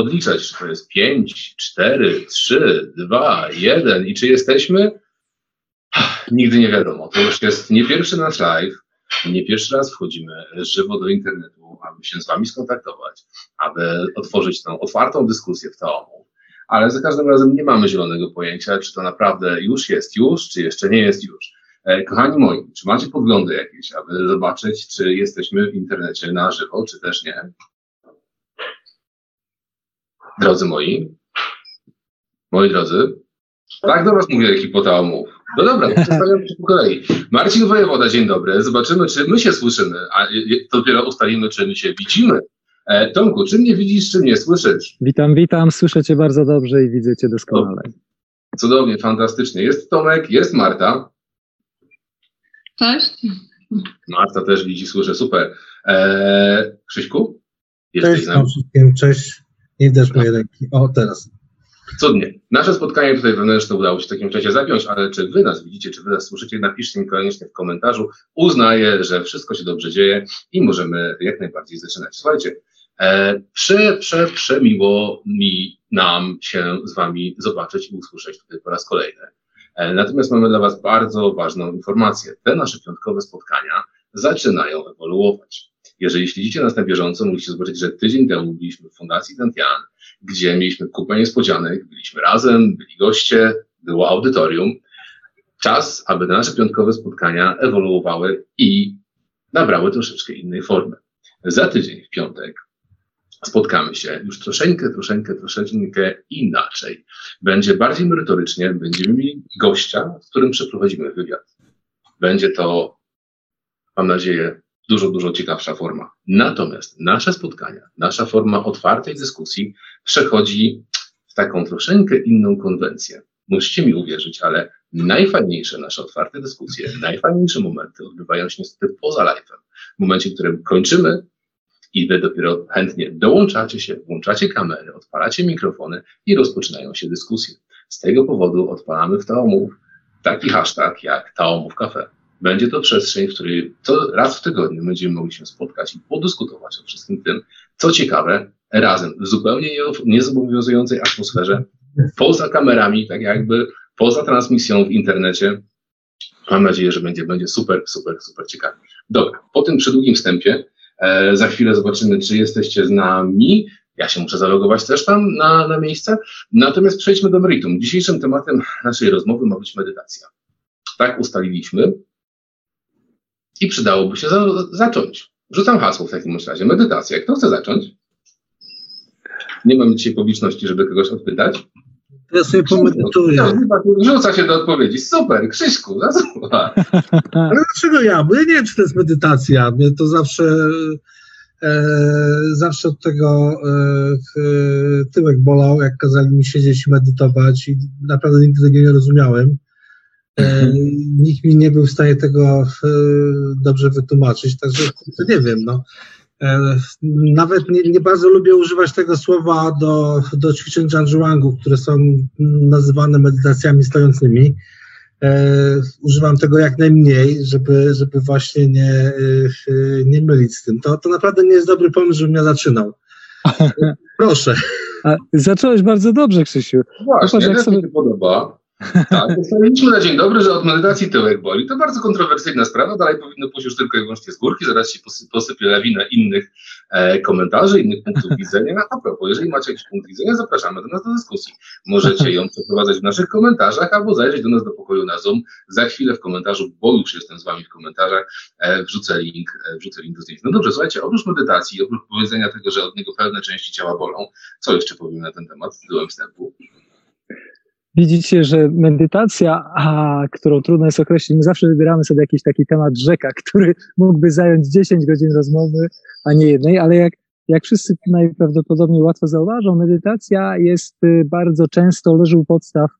odliczać, czy to jest 5, 4, 3, 2, 1 i czy jesteśmy? Nigdy nie wiadomo. To już jest nie pierwszy nasz live, nie pierwszy raz wchodzimy żywo do internetu, aby się z Wami skontaktować, aby otworzyć tą otwartą dyskusję w teomu. Ale za każdym razem nie mamy zielonego pojęcia, czy to naprawdę już jest już, czy jeszcze nie jest już. E, kochani moi, czy macie podglądy jakieś, aby zobaczyć, czy jesteśmy w internecie na żywo, czy też nie? Drodzy moi, moi drodzy, tak do Was mówię hipoteomów. No dobra, przedstawiam się po kolei. Marcin Wojewoda, dzień dobry. Zobaczymy, czy my się słyszymy, a dopiero ustalimy, czy my się widzimy. E, Tomku, czy mnie widzisz, czy mnie słyszysz? Witam, witam. Słyszę Cię bardzo dobrze i widzę Cię doskonale. Cudownie, fantastycznie. Jest Tomek, jest Marta. Cześć. Marta też widzi, słyszę, super. Eee, Krzyśku? Jesteś Cześć wszystkim, cześć. Nie widać mojej ręki. O, teraz. Cudnie. Nasze spotkanie tutaj wewnętrzne udało się w takim czasie zapiąć, ale czy wy nas widzicie, czy wy nas słyszycie, napiszcie mi koniecznie w komentarzu. Uznaję, że wszystko się dobrze dzieje i możemy jak najbardziej zaczynać. Słuchajcie, e, prze, prze, przemiło mi nam się z wami zobaczyć i usłyszeć tutaj po raz kolejny. E, natomiast mamy dla was bardzo ważną informację. Te nasze piątkowe spotkania zaczynają ewoluować. Jeżeli śledzicie nas na bieżąco, musicie zobaczyć, że tydzień temu byliśmy w Fundacji Tantian, gdzie mieliśmy kupę niespodzianek, byliśmy razem, byli goście, było audytorium. Czas, aby nasze piątkowe spotkania ewoluowały i nabrały troszeczkę innej formy. Za tydzień, w piątek, spotkamy się już troszeczkę, troszeczkę, troszeczkę inaczej. Będzie bardziej merytorycznie, będziemy mieli gościa, z którym przeprowadzimy wywiad. Będzie to, mam nadzieję, dużo, dużo ciekawsza forma. Natomiast nasze spotkania, nasza forma otwartej dyskusji przechodzi w taką troszeczkę inną konwencję. Musicie mi uwierzyć, ale najfajniejsze nasze otwarte dyskusje, najfajniejsze momenty odbywają się niestety poza live'em. W momencie, w którym kończymy i wy dopiero chętnie dołączacie się, włączacie kamery, odpalacie mikrofony i rozpoczynają się dyskusje. Z tego powodu odpalamy w Taomów taki hashtag jak Taomów Cafe. Będzie to przestrzeń, w której to raz w tygodniu będziemy mogli się spotkać i podyskutować o wszystkim tym, co ciekawe, razem, w zupełnie niezobowiązującej atmosferze, poza kamerami, tak jakby poza transmisją w internecie. Mam nadzieję, że będzie, będzie super, super, super ciekawie. Dobra, po tym przedługim wstępie e, za chwilę zobaczymy, czy jesteście z nami. Ja się muszę zalogować też tam na, na miejsce. Natomiast przejdźmy do meritum. Dzisiejszym tematem naszej rozmowy ma być medytacja. Tak ustaliliśmy i przydałoby się za, zacząć. Rzucam hasło w takim razie. Medytacja. Kto chce zacząć? Nie mam dzisiaj publiczności, żeby kogoś odpytać. Ja sobie pomedytuję. Rzuca się do odpowiedzi. Super, Krzyśku, zasuwa. Ale dlaczego ja? Bo ja nie wiem, czy to jest medytacja. Mnie to zawsze e, zawsze od tego e, tyłek bolał, jak kazali mi siedzieć i medytować i naprawdę nigdy tego nie rozumiałem. E, nikt mi nie był w stanie tego e, dobrze wytłumaczyć, także nie wiem, no. E, nawet nie, nie, bardzo lubię używać tego słowa do, do ćwiczeń Janjuangu, które są nazywane medytacjami stojącymi. używam tego jak najmniej, żeby, żeby właśnie nie, nie mylić z tym. To, to naprawdę nie jest dobry pomysł, żebym ja zaczynał. Proszę. A zacząłeś bardzo dobrze, Krzysiu. Właśnie, Popatrz, jak sobie... mi się podoba. Tak, ustaliliśmy na dzień dobry, że od medytacji tyłek boli. To bardzo kontrowersyjna sprawa, dalej powinno pójść już tylko i wyłącznie z górki, zaraz się posypie lawina innych e, komentarzy, innych punktów widzenia. A propos, jeżeli macie jakiś punkt widzenia, zapraszamy do nas do dyskusji. Możecie ją przeprowadzać w naszych komentarzach albo zajrzeć do nas do pokoju na Zoom. Za chwilę w komentarzu, bo już jestem z Wami w komentarzach, e, wrzucę link, e, wrzucę link do zdjęć. No dobrze, słuchajcie, oprócz medytacji, oprócz powiedzenia tego, że od niego pewne części ciała bolą, co jeszcze powiem na ten temat, tytułem wstępu? Widzicie, że medytacja, a, którą trudno jest określić, my zawsze wybieramy sobie jakiś taki temat rzeka, który mógłby zająć 10 godzin rozmowy, a nie jednej, ale jak, jak wszyscy najprawdopodobniej łatwo zauważą, medytacja jest y, bardzo często, leży u podstaw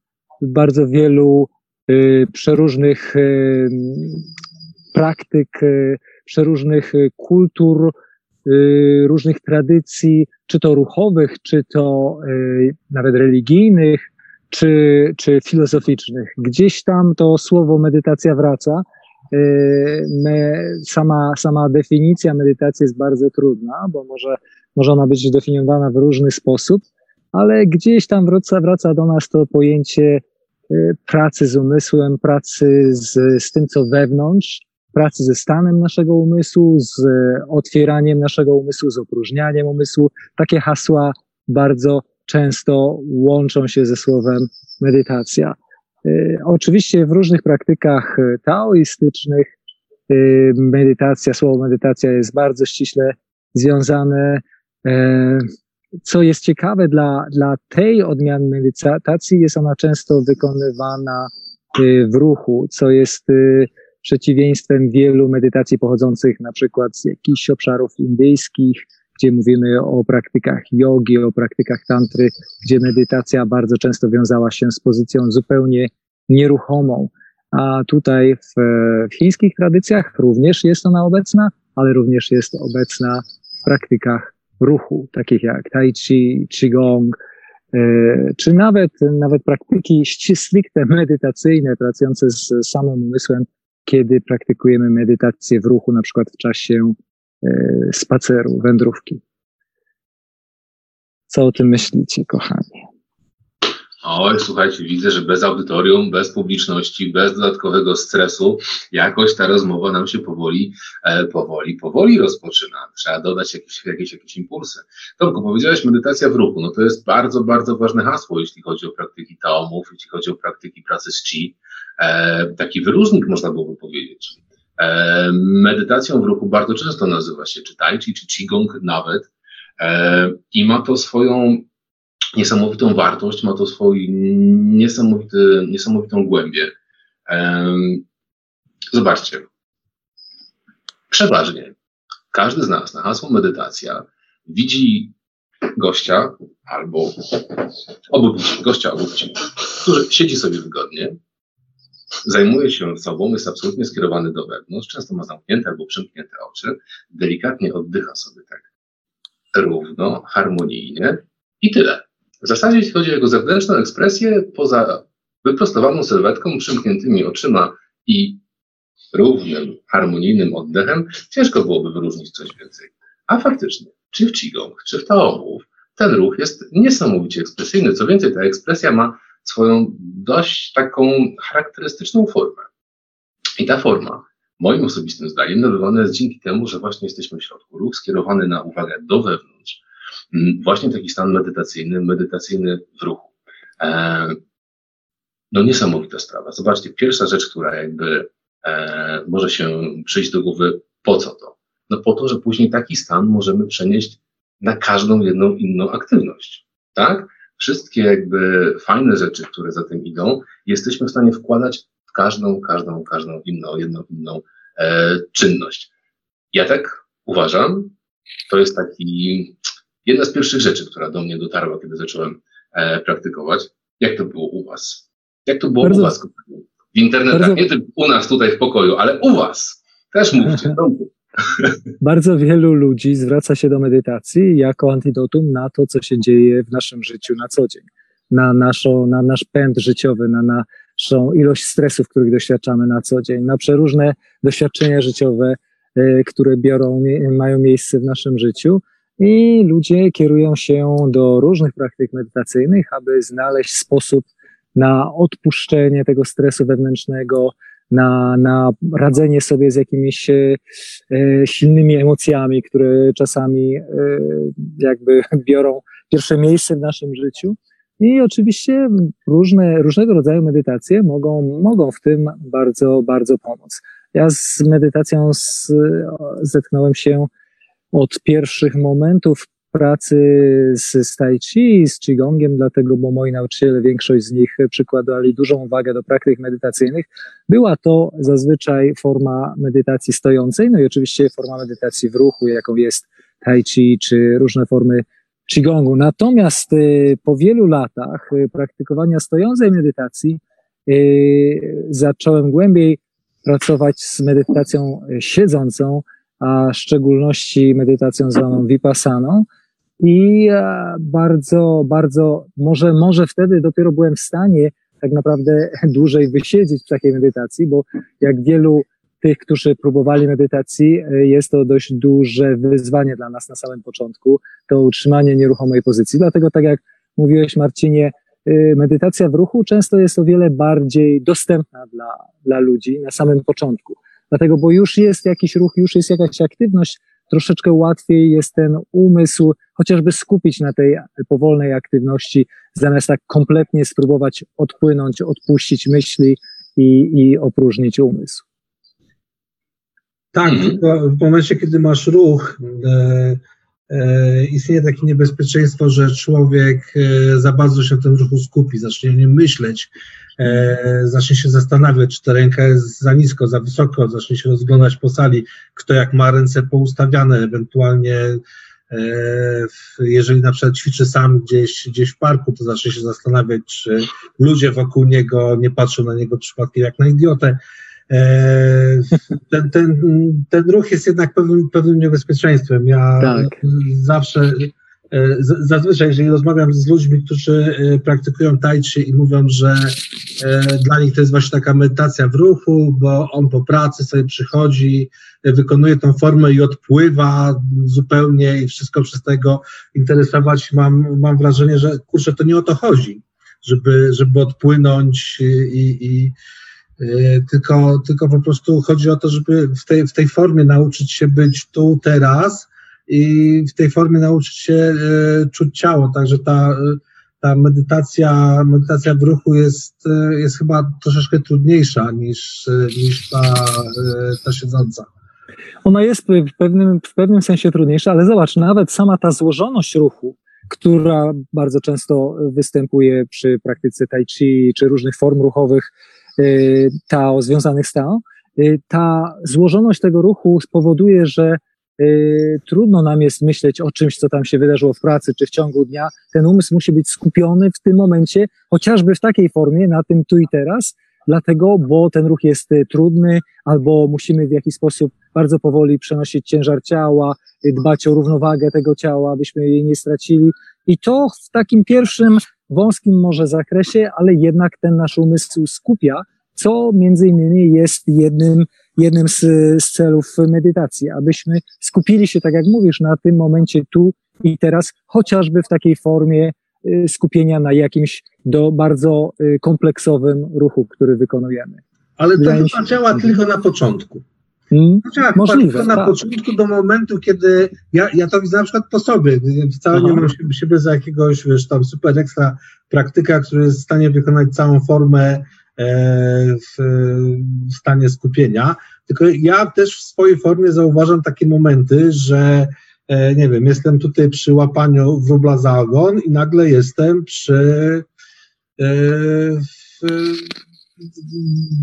bardzo wielu y, przeróżnych y, praktyk, y, przeróżnych y, kultur, y, różnych tradycji, czy to ruchowych, czy to nawet religijnych, czy, czy filozoficznych. Gdzieś tam to słowo medytacja wraca, me, sama, sama definicja medytacji jest bardzo trudna, bo może, może ona być definiowana w różny sposób, ale gdzieś tam wraca, wraca do nas to pojęcie pracy z umysłem, pracy z, z tym, co wewnątrz, pracy ze stanem naszego umysłu, z otwieraniem naszego umysłu, z opróżnianiem umysłu. Takie hasła bardzo często łączą się ze słowem medytacja. Y, oczywiście w różnych praktykach taoistycznych y, medytacja, słowo medytacja jest bardzo ściśle związane. Y, co jest ciekawe dla, dla tej odmiany medytacji, jest ona często wykonywana w ruchu, co jest przeciwieństwem wielu medytacji pochodzących na przykład z jakichś obszarów indyjskich, gdzie mówimy o praktykach jogi, o praktykach tantry, gdzie medytacja bardzo często wiązała się z pozycją zupełnie nieruchomą. A tutaj w, w chińskich tradycjach również jest ona obecna, ale również jest obecna w praktykach ruchu, takich jak tai chi, qigong, e, czy nawet, nawet praktyki stricte medytacyjne, pracujące z samym umysłem, kiedy praktykujemy medytację w ruchu, na przykład w czasie spaceru, wędrówki. Co o tym myślicie, kochani? Oj, słuchajcie, widzę, że bez audytorium, bez publiczności, bez dodatkowego stresu, jakoś ta rozmowa nam się powoli, e, powoli, powoli rozpoczyna. Trzeba dodać jakieś, jakieś, jakieś impulsy. Tomku, powiedziałeś medytacja w ruchu. No to jest bardzo, bardzo ważne hasło, jeśli chodzi o praktyki taomów, jeśli chodzi o praktyki pracy z chi. E, taki wyróżnik można byłoby powiedzieć. E, medytacją w ruchu bardzo często nazywa się czy tai chi, czy qigong nawet. E, I ma to swoją niesamowitą wartość, ma to swoją niesamowitą głębię. Zobaczcie. Przeważnie każdy z nas na hasło medytacja widzi gościa albo obu gościa płci, który siedzi sobie wygodnie, zajmuje się sobą, jest absolutnie skierowany do wewnątrz, często ma zamknięte albo przymknięte oczy, delikatnie oddycha sobie tak równo, harmonijnie i tyle. W zasadzie, jeśli chodzi o jego zewnętrzną ekspresję, poza wyprostowaną sylwetką, przymkniętymi oczyma i równym, harmonijnym oddechem, ciężko byłoby wyróżnić coś więcej. A faktycznie, czy w Qigong, czy w Taomów, ten ruch jest niesamowicie ekspresyjny. Co więcej, ta ekspresja ma swoją dość taką charakterystyczną formę. I ta forma, moim osobistym zdaniem, nabywana jest dzięki temu, że właśnie jesteśmy w środku. Ruch skierowany na uwagę do wewnątrz. Właśnie taki stan medytacyjny, medytacyjny w ruchu. E, no niesamowita sprawa. Zobaczcie, pierwsza rzecz, która jakby e, może się przyjść do głowy, po co to? No po to, że później taki stan możemy przenieść na każdą jedną inną aktywność. Tak? Wszystkie jakby fajne rzeczy, które za tym idą, jesteśmy w stanie wkładać w każdą, każdą, każdą inną, jedną inną e, czynność. Ja tak uważam, to jest taki, jedna z pierwszych rzeczy, która do mnie dotarła, kiedy zacząłem e, praktykować. Jak to było u Was? Jak to było bardzo, u Was? W internetach, bardzo... nie tylko u nas tutaj w pokoju, ale u Was. Też mówcie. Bardzo wielu ludzi zwraca się do medytacji jako antidotum na to, co się dzieje w naszym życiu na co dzień, na, naszą, na nasz pęd życiowy, na naszą ilość stresów, których doświadczamy na co dzień, na przeróżne doświadczenia życiowe, e, które biorą, mają miejsce w naszym życiu. I ludzie kierują się do różnych praktyk medytacyjnych, aby znaleźć sposób na odpuszczenie tego stresu wewnętrznego, na, na radzenie sobie z jakimiś e, e, silnymi emocjami, które czasami e, jakby biorą pierwsze miejsce w naszym życiu. I oczywiście różne, różnego rodzaju medytacje mogą, mogą w tym bardzo, bardzo pomóc. Ja z medytacją z, zetknąłem się od pierwszych momentów pracy z, z Tai Chi, z Qigongiem, dlatego, bo moi nauczyciele, większość z nich przykładali dużą wagę do praktyk medytacyjnych. Była to zazwyczaj forma medytacji stojącej, no i oczywiście forma medytacji w ruchu, jaką jest Tai Chi, czy różne formy Qigongu. Natomiast y, po wielu latach y, praktykowania stojącej medytacji y, zacząłem głębiej pracować z medytacją siedzącą, a w szczególności medytacją zwaną vipassaną. I e, bardzo, bardzo, może, może wtedy dopiero byłem w stanie tak naprawdę dłużej wysiedzieć w takiej medytacji, bo jak wielu tych, którzy próbowali medytacji, jest to dość duże wyzwanie dla nas na samym początku, to utrzymanie nieruchomej pozycji. Dlatego, tak jak mówiłeś, Marcinie, medytacja w ruchu często jest o wiele bardziej dostępna dla, dla ludzi na samym początku. Dlatego, bo już jest jakiś ruch, już jest jakaś aktywność, troszeczkę łatwiej jest ten umysł chociażby skupić na tej powolnej aktywności, zamiast tak kompletnie spróbować odpłynąć, odpuścić myśli i, i opróżnić umysł. Tak, w momencie, kiedy masz ruch, e, e, istnieje takie niebezpieczeństwo, że człowiek e, za bardzo się na tym ruchu skupi, zacznie nie myśleć, e, zacznie się zastanawiać, czy ta ręka jest za nisko, za wysoko, zacznie się rozglądać po sali, kto jak ma ręce poustawiane, ewentualnie e, jeżeli na przykład ćwiczy sam gdzieś, gdzieś w parku, to zacznie się zastanawiać, czy ludzie wokół niego nie patrzą na niego przypadkiem jak na idiotę. E, ten, ten, ten ruch jest jednak pewnym, pewnym niebezpieczeństwem. Ja tak. zawsze zazwyczaj, jeżeli rozmawiam z ludźmi, którzy e, praktykują tai chi i mówią, że e, dla nich to jest właśnie taka medytacja w ruchu, bo on po pracy sobie przychodzi, wykonuje tą formę i odpływa zupełnie i wszystko przez tego interesować, mam, mam wrażenie, że kurczę, to nie o to chodzi, żeby, żeby odpłynąć i, i tylko, tylko po prostu chodzi o to, żeby w tej, w tej formie nauczyć się być tu, teraz, i w tej formie nauczyć się e, czuć ciało. Także ta, ta medytacja, medytacja w ruchu jest, e, jest chyba troszeczkę trudniejsza niż, e, niż ta, ta siedząca. Ona jest w pewnym, w pewnym sensie trudniejsza, ale zobacz, nawet sama ta złożoność ruchu, która bardzo często występuje przy praktyce tai chi czy różnych form ruchowych, ta związanych z tao, ta złożoność tego ruchu spowoduje, że trudno nam jest myśleć o czymś, co tam się wydarzyło w pracy czy w ciągu dnia. Ten umysł musi być skupiony w tym momencie, chociażby w takiej formie, na tym tu i teraz, dlatego, bo ten ruch jest y, trudny, albo musimy w jakiś sposób bardzo powoli przenosić ciężar ciała, y, dbać o równowagę tego ciała, abyśmy jej nie stracili. I to w takim pierwszym, wąskim może zakresie, ale jednak ten nasz umysł skupia, co między innymi jest jednym jednym z, z celów medytacji, abyśmy skupili się, tak jak mówisz, na tym momencie tu i teraz, chociażby w takiej formie y, skupienia na jakimś do bardzo y, kompleksowym ruchu, który wykonujemy. Ale to chyba działa tylko na początku. Hmm? działa Możliwe, na tak. początku do momentu, kiedy ja, ja to widzę na przykład po sobie. Wcale Aha. nie mam siebie za jakiegoś, wiesz, tam super ekstra praktyka, który jest w stanie wykonać całą formę w stanie skupienia. Tylko ja też w swojej formie zauważam takie momenty, że e, nie wiem, jestem tutaj przy łapaniu wróbla za ogon i nagle jestem przy e,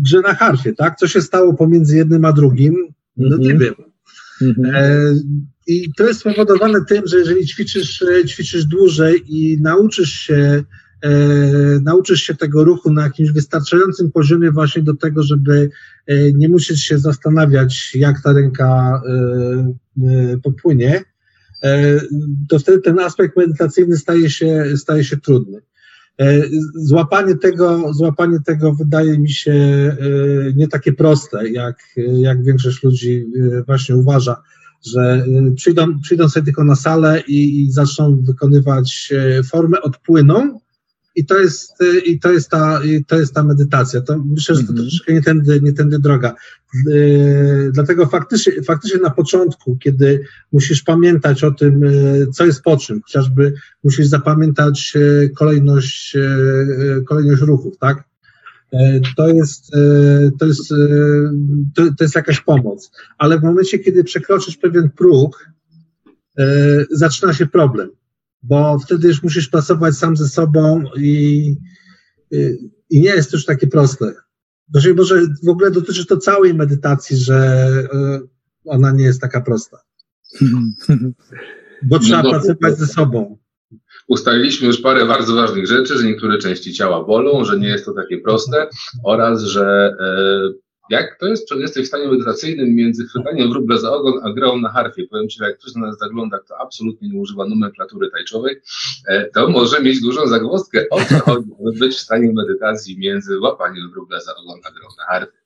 grze na harfie, tak? Co się stało pomiędzy jednym a drugim? No nie mhm. wiem. Mhm. I to jest spowodowane tym, że jeżeli ćwiczysz, ćwiczysz dłużej i nauczysz się e, nauczysz się tego ruchu na jakimś wystarczającym poziomie właśnie do tego, żeby e, nie musieć się zastanawiać, jak ta ręka e, e popłynie, e, to wtedy ten aspekt medytacyjny staje się, staje się trudny. E, złapanie tego, złapanie tego wydaje mi się nie takie proste, jak, jak większość ludzi właśnie uważa, że przyjdą, przyjdą sobie tylko na salę i, i zaczną wykonywać formę, odpłyną, i to jest, y, i to jest, ta, i to jest ta medytacja. To myślę, że to mm -hmm. troszeczkę nie tędy, nie tędy droga. Yy, dlatego faktycznie, faktycznie na początku, kiedy musisz pamiętać o tym, yy, co jest po czym, chociażby musisz zapamiętać yy, kolejność, yy, kolejność ruchów, tak? To jest, to, jest, to, to jest jakaś pomoc. Ale w momencie, kiedy przekroczysz pewien próg, zaczyna się problem bo wtedy już musisz pracować sam ze sobą i, i nie jest to już takie proste. Znaczy, może w ogóle dotyczy to całej medytacji, że e, ona nie jest taka prosta. Bo trzeba no, pracować ze sobą. Ustaliliśmy już parę bardzo ważnych rzeczy, że niektóre części ciała bolą, że nie jest to takie proste oraz, że e, jak to jest, czy jesteś w stanie medytacyjnym między chwytaniem wróbla za ogon, a grą na harfie? Powiem Ci, że jak ktoś na nas zagląda, kto absolutnie nie używa nomenklatury tajczowej, e, to może mieć dużą zagwozdkę, o co chodzi, być w stanie medytacji między łapaniem wróbla za ogon, a grą na harfie.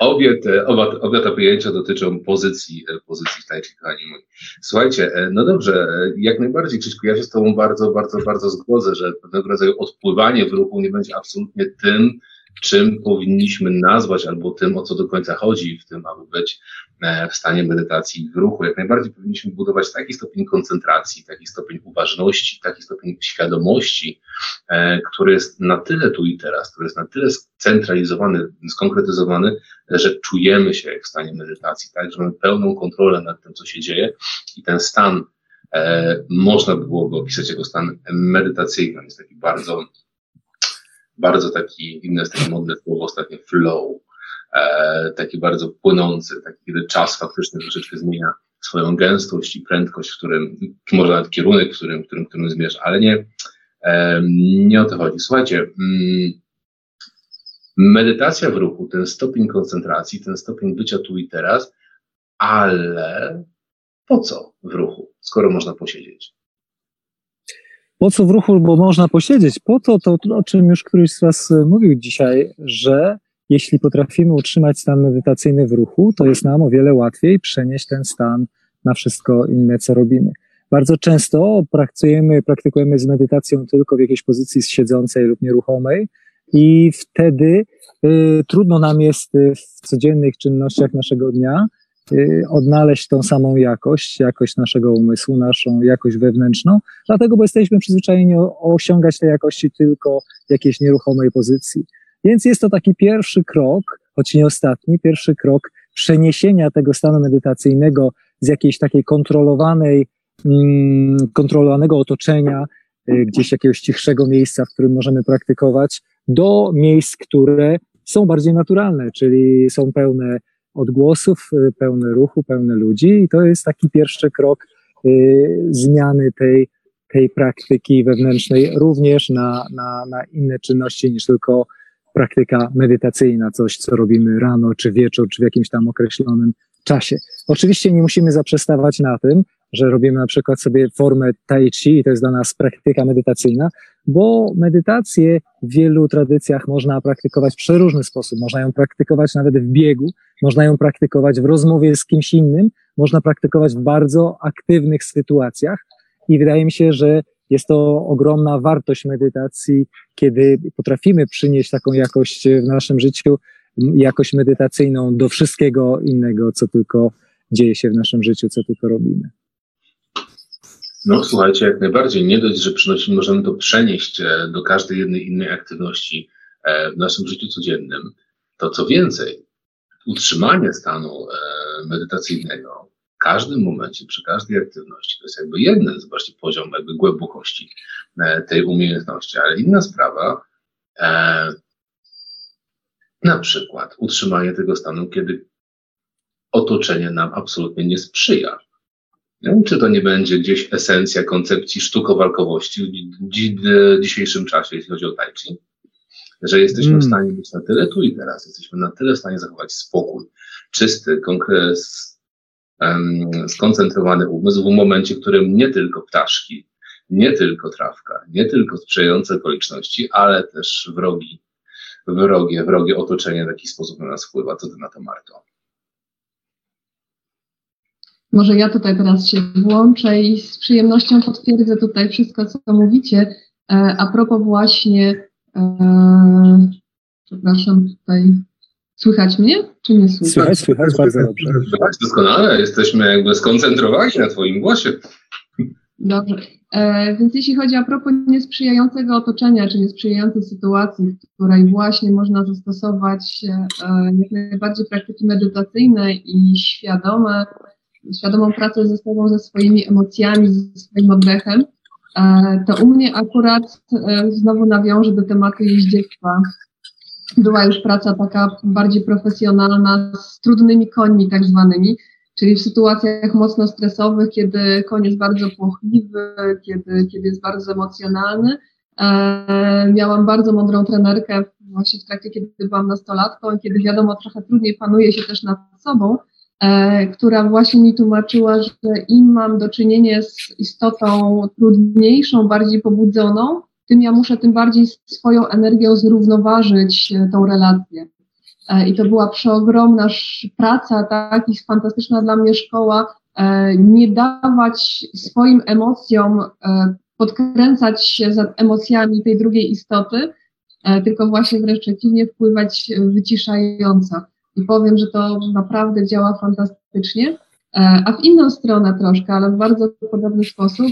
Obie te, oba, te pojęcia dotyczą pozycji, e, pozycji w tai chi, kochani moi. Słuchajcie, e, no dobrze, jak najbardziej Krzyśku, ja się z Tobą bardzo, bardzo, bardzo zgodzę, że pewnego rodzaju odpływanie w ruchu nie będzie absolutnie tym, czym powinniśmy nazwać, albo tym, o co do końca chodzi w tym, aby być e, w stanie medytacji w ruchu. Jak najbardziej powinniśmy budować taki stopień koncentracji, taki stopień uważności, taki stopień świadomości, e, który jest na tyle tu i teraz, który jest na tyle scentralizowany, skonkretyzowany, że czujemy się jak w stanie medytacji, tak, że mamy pełną kontrolę nad tym, co się dzieje i ten stan e, można by byłoby opisać jako stan medytacyjny. Jest taki bardzo bardzo taki, inne jest takie modne słowo ostatnio, flow, e, taki bardzo płynący, taki, kiedy czas faktycznie troszeczkę zmienia swoją gęstość i prędkość, w którym, może nawet kierunek, w którym, którym, którym zmierza, ale nie, e, nie o to chodzi. Słuchajcie, mm, medytacja w ruchu, ten stopień koncentracji, ten stopień bycia tu i teraz, ale po co w ruchu, skoro można posiedzieć? Po co w ruchu, bo można posiedzieć? Po to, to, o czym już któryś z Was e, mówił dzisiaj, że jeśli potrafimy utrzymać stan medytacyjny w ruchu, to jest nam o wiele łatwiej przenieść ten stan na wszystko inne, co robimy. Bardzo często pracujemy, praktykujemy z medytacją tylko w jakiejś pozycji siedzącej lub nieruchomej i wtedy y, trudno nam jest y, w codziennych czynnościach naszego dnia Y, odnaleźć tą samą jakość, jakość naszego umysłu, naszą jakość wewnętrzną, dlatego, bo jesteśmy przyzwyczajeni osiągać te jakości tylko w jakiejś nieruchomej pozycji. Więc jest to taki pierwszy krok, choć nie ostatni, pierwszy krok przeniesienia tego stanu medytacyjnego z jakiejś takiej kontrolowanej, mm, kontrolowanego otoczenia, y, gdzieś jakiegoś cichszego miejsca, w którym możemy praktykować, do miejsc, które są bardziej naturalne, czyli są pełne odgłosów, y, pełne ruchu, pełne ludzi i to jest taki pierwszy krok y, zmiany tej, tej praktyki wewnętrznej również na, na, na inne czynności niż tylko praktyka medytacyjna, coś co robimy rano, czy wieczór, czy w jakimś tam określonym czasie. Oczywiście nie musimy zaprzestawać na tym, że robimy na przykład sobie formę tai chi i to jest dla nas praktyka medytacyjna, bo medytację w wielu tradycjach można praktykować w przeróżny sposób. Można ją praktykować nawet w biegu, można ją praktykować w rozmowie z kimś innym, można praktykować w bardzo aktywnych sytuacjach i wydaje mi się, że jest to ogromna wartość medytacji, kiedy potrafimy przynieść taką jakość w naszym życiu, jakość medytacyjną do wszystkiego innego, co tylko dzieje się w naszym życiu, co tylko robimy. No słuchajcie, jak najbardziej. Nie dość, że przynosimy, możemy to przenieść e, do każdej jednej innej aktywności e, w naszym życiu codziennym, to co więcej, utrzymanie stanu e, medytacyjnego w każdym momencie, przy każdej aktywności, to jest jakby jeden, zobaczcie, poziom jakby głębokości tej umiejętności, ale inna sprawa, na przykład utrzymanie tego stanu, kiedy otoczenie nam absolutnie nie sprzyja. Czy to nie będzie gdzieś esencja koncepcji sztukowalkowości w dzisiejszym czasie, jeśli chodzi o tai chi? Że jesteśmy w hmm. stanie być na tyle tu i teraz, jesteśmy na tyle w stanie zachować spokój, czysty, um, skoncentrowany umysł w momencie, w którym nie tylko ptaszki, nie tylko trawka, nie tylko sprzyjające okoliczności, ale też wrogi, wrogie, wrogie otoczenie w jakiś sposób na nas wpływa. Co ty na to, Marto? Może ja tutaj teraz się włączę i z przyjemnością potwierdzę tutaj wszystko, co mówicie. E, a propos właśnie, e, przepraszam, tutaj słychać mnie, czy nie słychać? Słychać, słychać bardzo dobrze. Słychać doskonale, jesteśmy jakby skoncentrowani na Twoim głosie. Dobrze, e, więc jeśli chodzi a propos niesprzyjającego otoczenia, czy niesprzyjającej sytuacji, w której właśnie można zastosować e, jak najbardziej praktyki medytacyjne i świadome świadomą pracę ze sobą, ze swoimi emocjami, ze swoim oddechem, e, to u mnie akurat e, znowu nawiążę do tematu jeździectwa. Była już praca taka bardziej profesjonalna z trudnymi końmi tak zwanymi, czyli w sytuacjach mocno stresowych, kiedy koń jest bardzo płochliwy, kiedy, kiedy jest bardzo emocjonalny. E, miałam bardzo mądrą trenerkę właśnie w trakcie, kiedy byłam nastolatką kiedy wiadomo, trochę trudniej panuje się też nad sobą, która właśnie mi tłumaczyła, że im mam do czynienia z istotą trudniejszą, bardziej pobudzoną, tym ja muszę tym bardziej swoją energią zrównoważyć e, tą relację. i to była przeogromna praca, tak, i fantastyczna dla mnie szkoła, nie dawać swoim emocjom podkręcać się za emocjami tej drugiej istoty, tylko właśnie wręcz przeciwnie, wpływać wyciszająco. I powiem, że to naprawdę działa fantastycznie. A w inną stronę troszkę, ale w bardzo podobny sposób,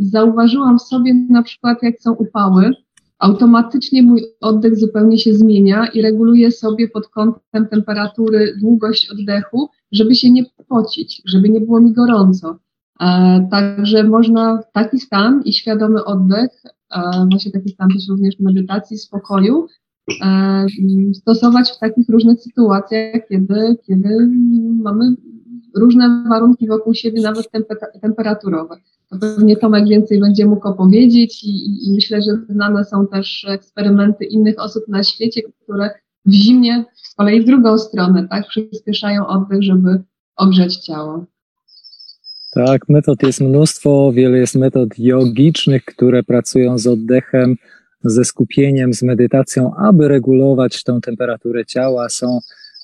zauważyłam w sobie na przykład, jak są upały, automatycznie mój oddech zupełnie się zmienia i reguluję sobie pod kątem temperatury długość oddechu, żeby się nie pocić, żeby nie było mi gorąco. E, także można taki stan i świadomy oddech, e, właśnie taki stan też również medytacji, spokoju, e, stosować w takich różnych sytuacjach, kiedy, kiedy mamy różne warunki wokół siebie, nawet temperaturowe. To pewnie Tomek więcej będzie mógł opowiedzieć i, i myślę, że znane są też eksperymenty innych osób na świecie, które w zimnie z kolei w drugą stronę, tak, przyspieszają oddech, żeby ogrzeć ciało. Tak, metod jest mnóstwo, wiele jest metod jogicznych, które pracują z oddechem, ze skupieniem, z medytacją, aby regulować tą temperaturę ciała. Są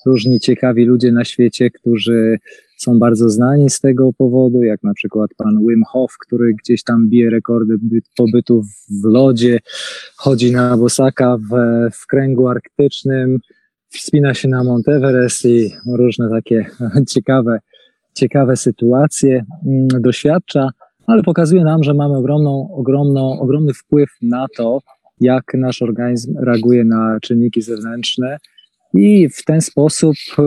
różni ciekawi ludzie na świecie, którzy są bardzo znani z tego powodu, jak na przykład pan Wim Hof, który gdzieś tam bije rekordy pobytu w lodzie, chodzi na bosaka w, w kręgu arktycznym, wspina się na Mount Everest i różne takie ciekawe, ciekawe sytuacje mm, doświadcza, ale pokazuje nam, że mamy ogromną, ogromną, ogromny wpływ na to, jak nasz organizm reaguje na czynniki zewnętrzne, i w ten sposób y,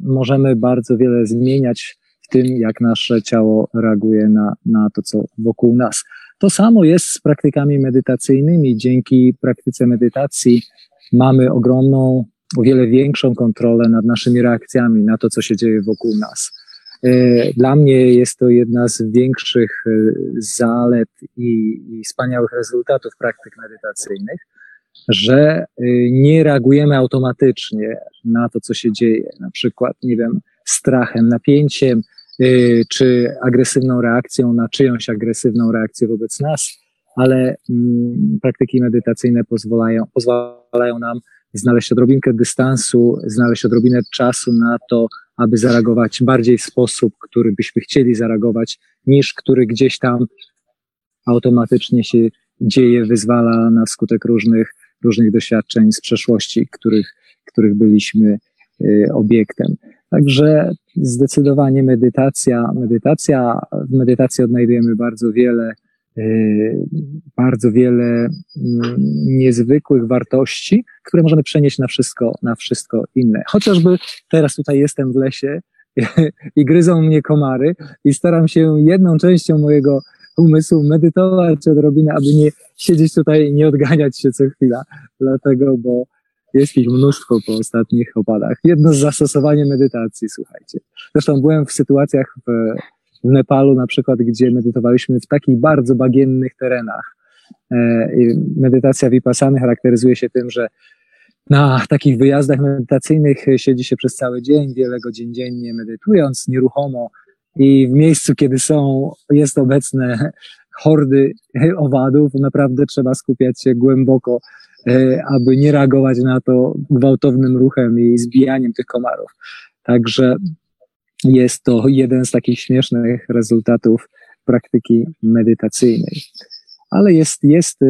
możemy bardzo wiele zmieniać w tym, jak nasze ciało reaguje na, na to, co wokół nas. To samo jest z praktykami medytacyjnymi. Dzięki praktyce medytacji mamy ogromną, o wiele większą kontrolę nad naszymi reakcjami na to, co się dzieje wokół nas. Y, dla mnie jest to jedna z większych y, zalet i, i wspaniałych rezultatów praktyk medytacyjnych, że y, nie reagujemy automatycznie na to, co się dzieje, na przykład, nie wiem, strachem, napięciem, czy agresywną reakcją na czyjąś agresywną reakcję wobec nas, ale mm, praktyki medytacyjne pozwalają, pozwalają nam znaleźć odrobinkę dystansu, znaleźć odrobinę czasu na to, aby zareagować bardziej w sposób, który byśmy chcieli zareagować, niż który gdzieś tam automatycznie się dzieje, wyzwala na skutek różnych różnych doświadczeń z przeszłości, których, których byliśmy y, obiektem. Także zdecydowanie medytacja, medytacja, w medytacji odnajdujemy bardzo wiele, bardzo wiele mm, niezwykłych wartości, które możemy przenieść na wszystko, na wszystko inne. Chociażby teraz tutaj jestem w lesie i gryzą mnie komary i staram się jedną częścią mojego umysłu medytować odrobinę, aby nie siedzieć tutaj i nie odganiać się co chwila. Dlatego, bo jest ich mnóstwo po ostatnich opadach. Jedno z zastosowania medytacji, słuchajcie. Zresztą byłem w sytuacjach w, w Nepalu na przykład, gdzie medytowaliśmy w takich bardzo bagiennych terenach. E, medytacja vipassany charakteryzuje się tym, że na takich wyjazdach medytacyjnych siedzi się przez cały dzień, wiele godzin dziennie medytując, nieruchomo i w miejscu, kiedy są, jest obecne hordy owadów, naprawdę trzeba skupiać się głęboko, e, aby nie reagować na to gwałtownym ruchem i zbijaniem tych komarów. Także jest to jeden z takich śmiesznych rezultatów praktyki medytacyjnej. Ale jest, jest e,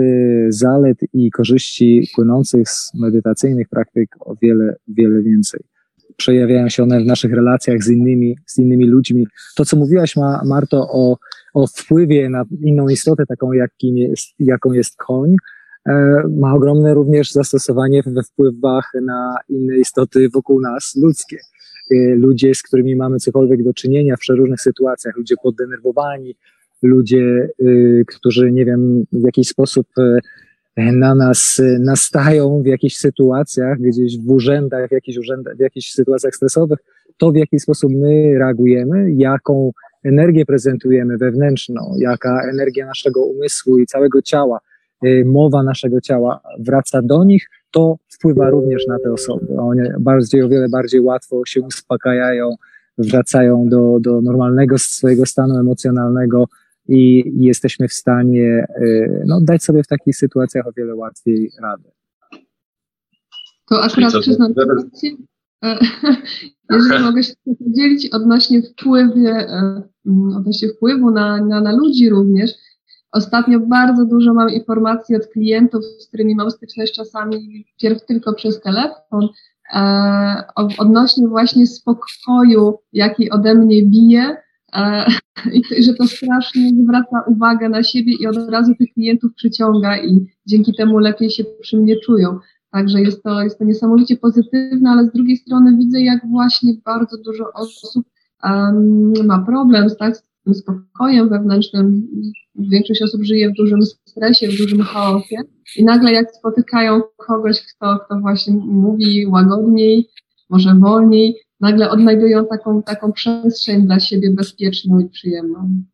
zalet i korzyści płynących z medytacyjnych praktyk o wiele, wiele więcej przejawiają się one w naszych relacjach z innymi, z innymi ludźmi. To, co mówiłaś, Ma, Marto, o, o wpływie na inną istotę, taką jakim jest, jaką jest koń, e, ma ogromne również zastosowanie we wpływach na inne istoty wokół nas, ludzkie. E, ludzie, z którymi mamy cokolwiek do czynienia w przeróżnych sytuacjach, ludzie poddenerwowani, ludzie, e, którzy, nie wiem, w jakiś sposób e, na nas y, nastają w jakichś sytuacjach, gdzieś w urzędach, w jakichś, urzędach, w jakichś sytuacjach stresowych, to w jaki sposób my reagujemy, jaką energię prezentujemy wewnętrzną, jaka energia naszego umysłu i całego ciała, y, mowa naszego ciała wraca do nich, to wpływa również na te osoby. One bardziej, o wiele bardziej łatwo się uspokajają, wracają do, do normalnego swojego stanu emocjonalnego, i jesteśmy w stanie y, no, dać sobie w takich sytuacjach o wiele łatwiej radę. To akurat przyznam. Jeżeli mogę się podzielić odnośnie wpływie, e, odnośnie wpływu na, na, na ludzi również, Ostatnio bardzo dużo mam informacji od klientów, z którymi mam styczność czasami pierw tylko przez telefon, e, odnośnie właśnie spokoju, jaki ode mnie bije, e, i że to strasznie zwraca uwagę na siebie i od razu tych klientów przyciąga i dzięki temu lepiej się przy mnie czują. Także jest to, jest to niesamowicie pozytywne, ale z drugiej strony widzę, jak właśnie bardzo dużo osób um, ma problem tak, z tym spokojem wewnętrznym. Większość osób żyje w dużym stresie, w dużym chaosie i nagle jak spotykają kogoś, kto, kto właśnie mówi łagodniej, może wolniej, nagle odnajdują taką, taką przestrzeń dla siebie bezpieczną i przyjemną.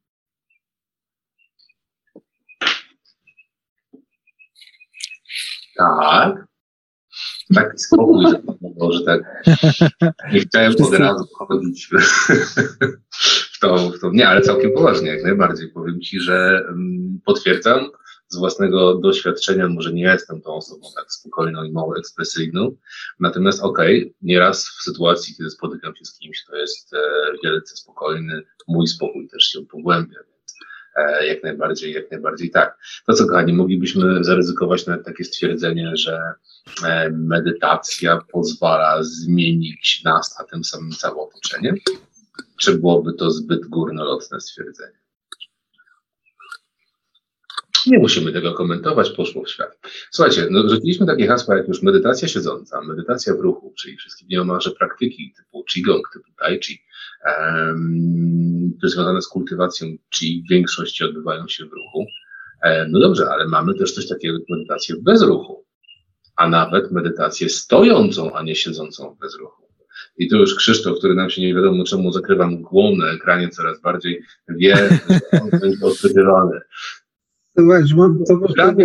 Tak. Taki spokój, że że tak nie chciałem od razu wchodzić to, w to. Nie, ale całkiem poważnie, jak najbardziej. Powiem Ci, że um, potwierdzam z własnego doświadczenia, może nie jestem tą osobą tak spokojną i mało ekspresyjną, natomiast okej, okay, nieraz w sytuacji, kiedy spotykam się z kimś, to jest e, wielce spokojny, mój spokój też się pogłębia, E, jak najbardziej, jak najbardziej tak. To co, kochani, moglibyśmy zaryzykować nawet takie stwierdzenie, że e, medytacja pozwala zmienić nas, a tym samym całe otoczenie? Czy byłoby to zbyt górnolotne stwierdzenie? Nie musimy tego komentować, poszło w świat. Słuchajcie, no, rzuciliśmy takie hasła jak już medytacja siedząca, medytacja w ruchu, czyli wszystkie nieomalże praktyki typu Qigong, typu Tai Chi, um, związane z kultywacją Qi w większości odbywają się w ruchu. E, no dobrze, ale mamy też coś takiego jak medytację bez ruchu, a nawet medytację stojącą, a nie siedzącą bez ruchu. I tu już Krzysztof, który nam się nie wiadomo czemu zakrywa mgłą na ekranie coraz bardziej, wie, że on będzie odczytywany.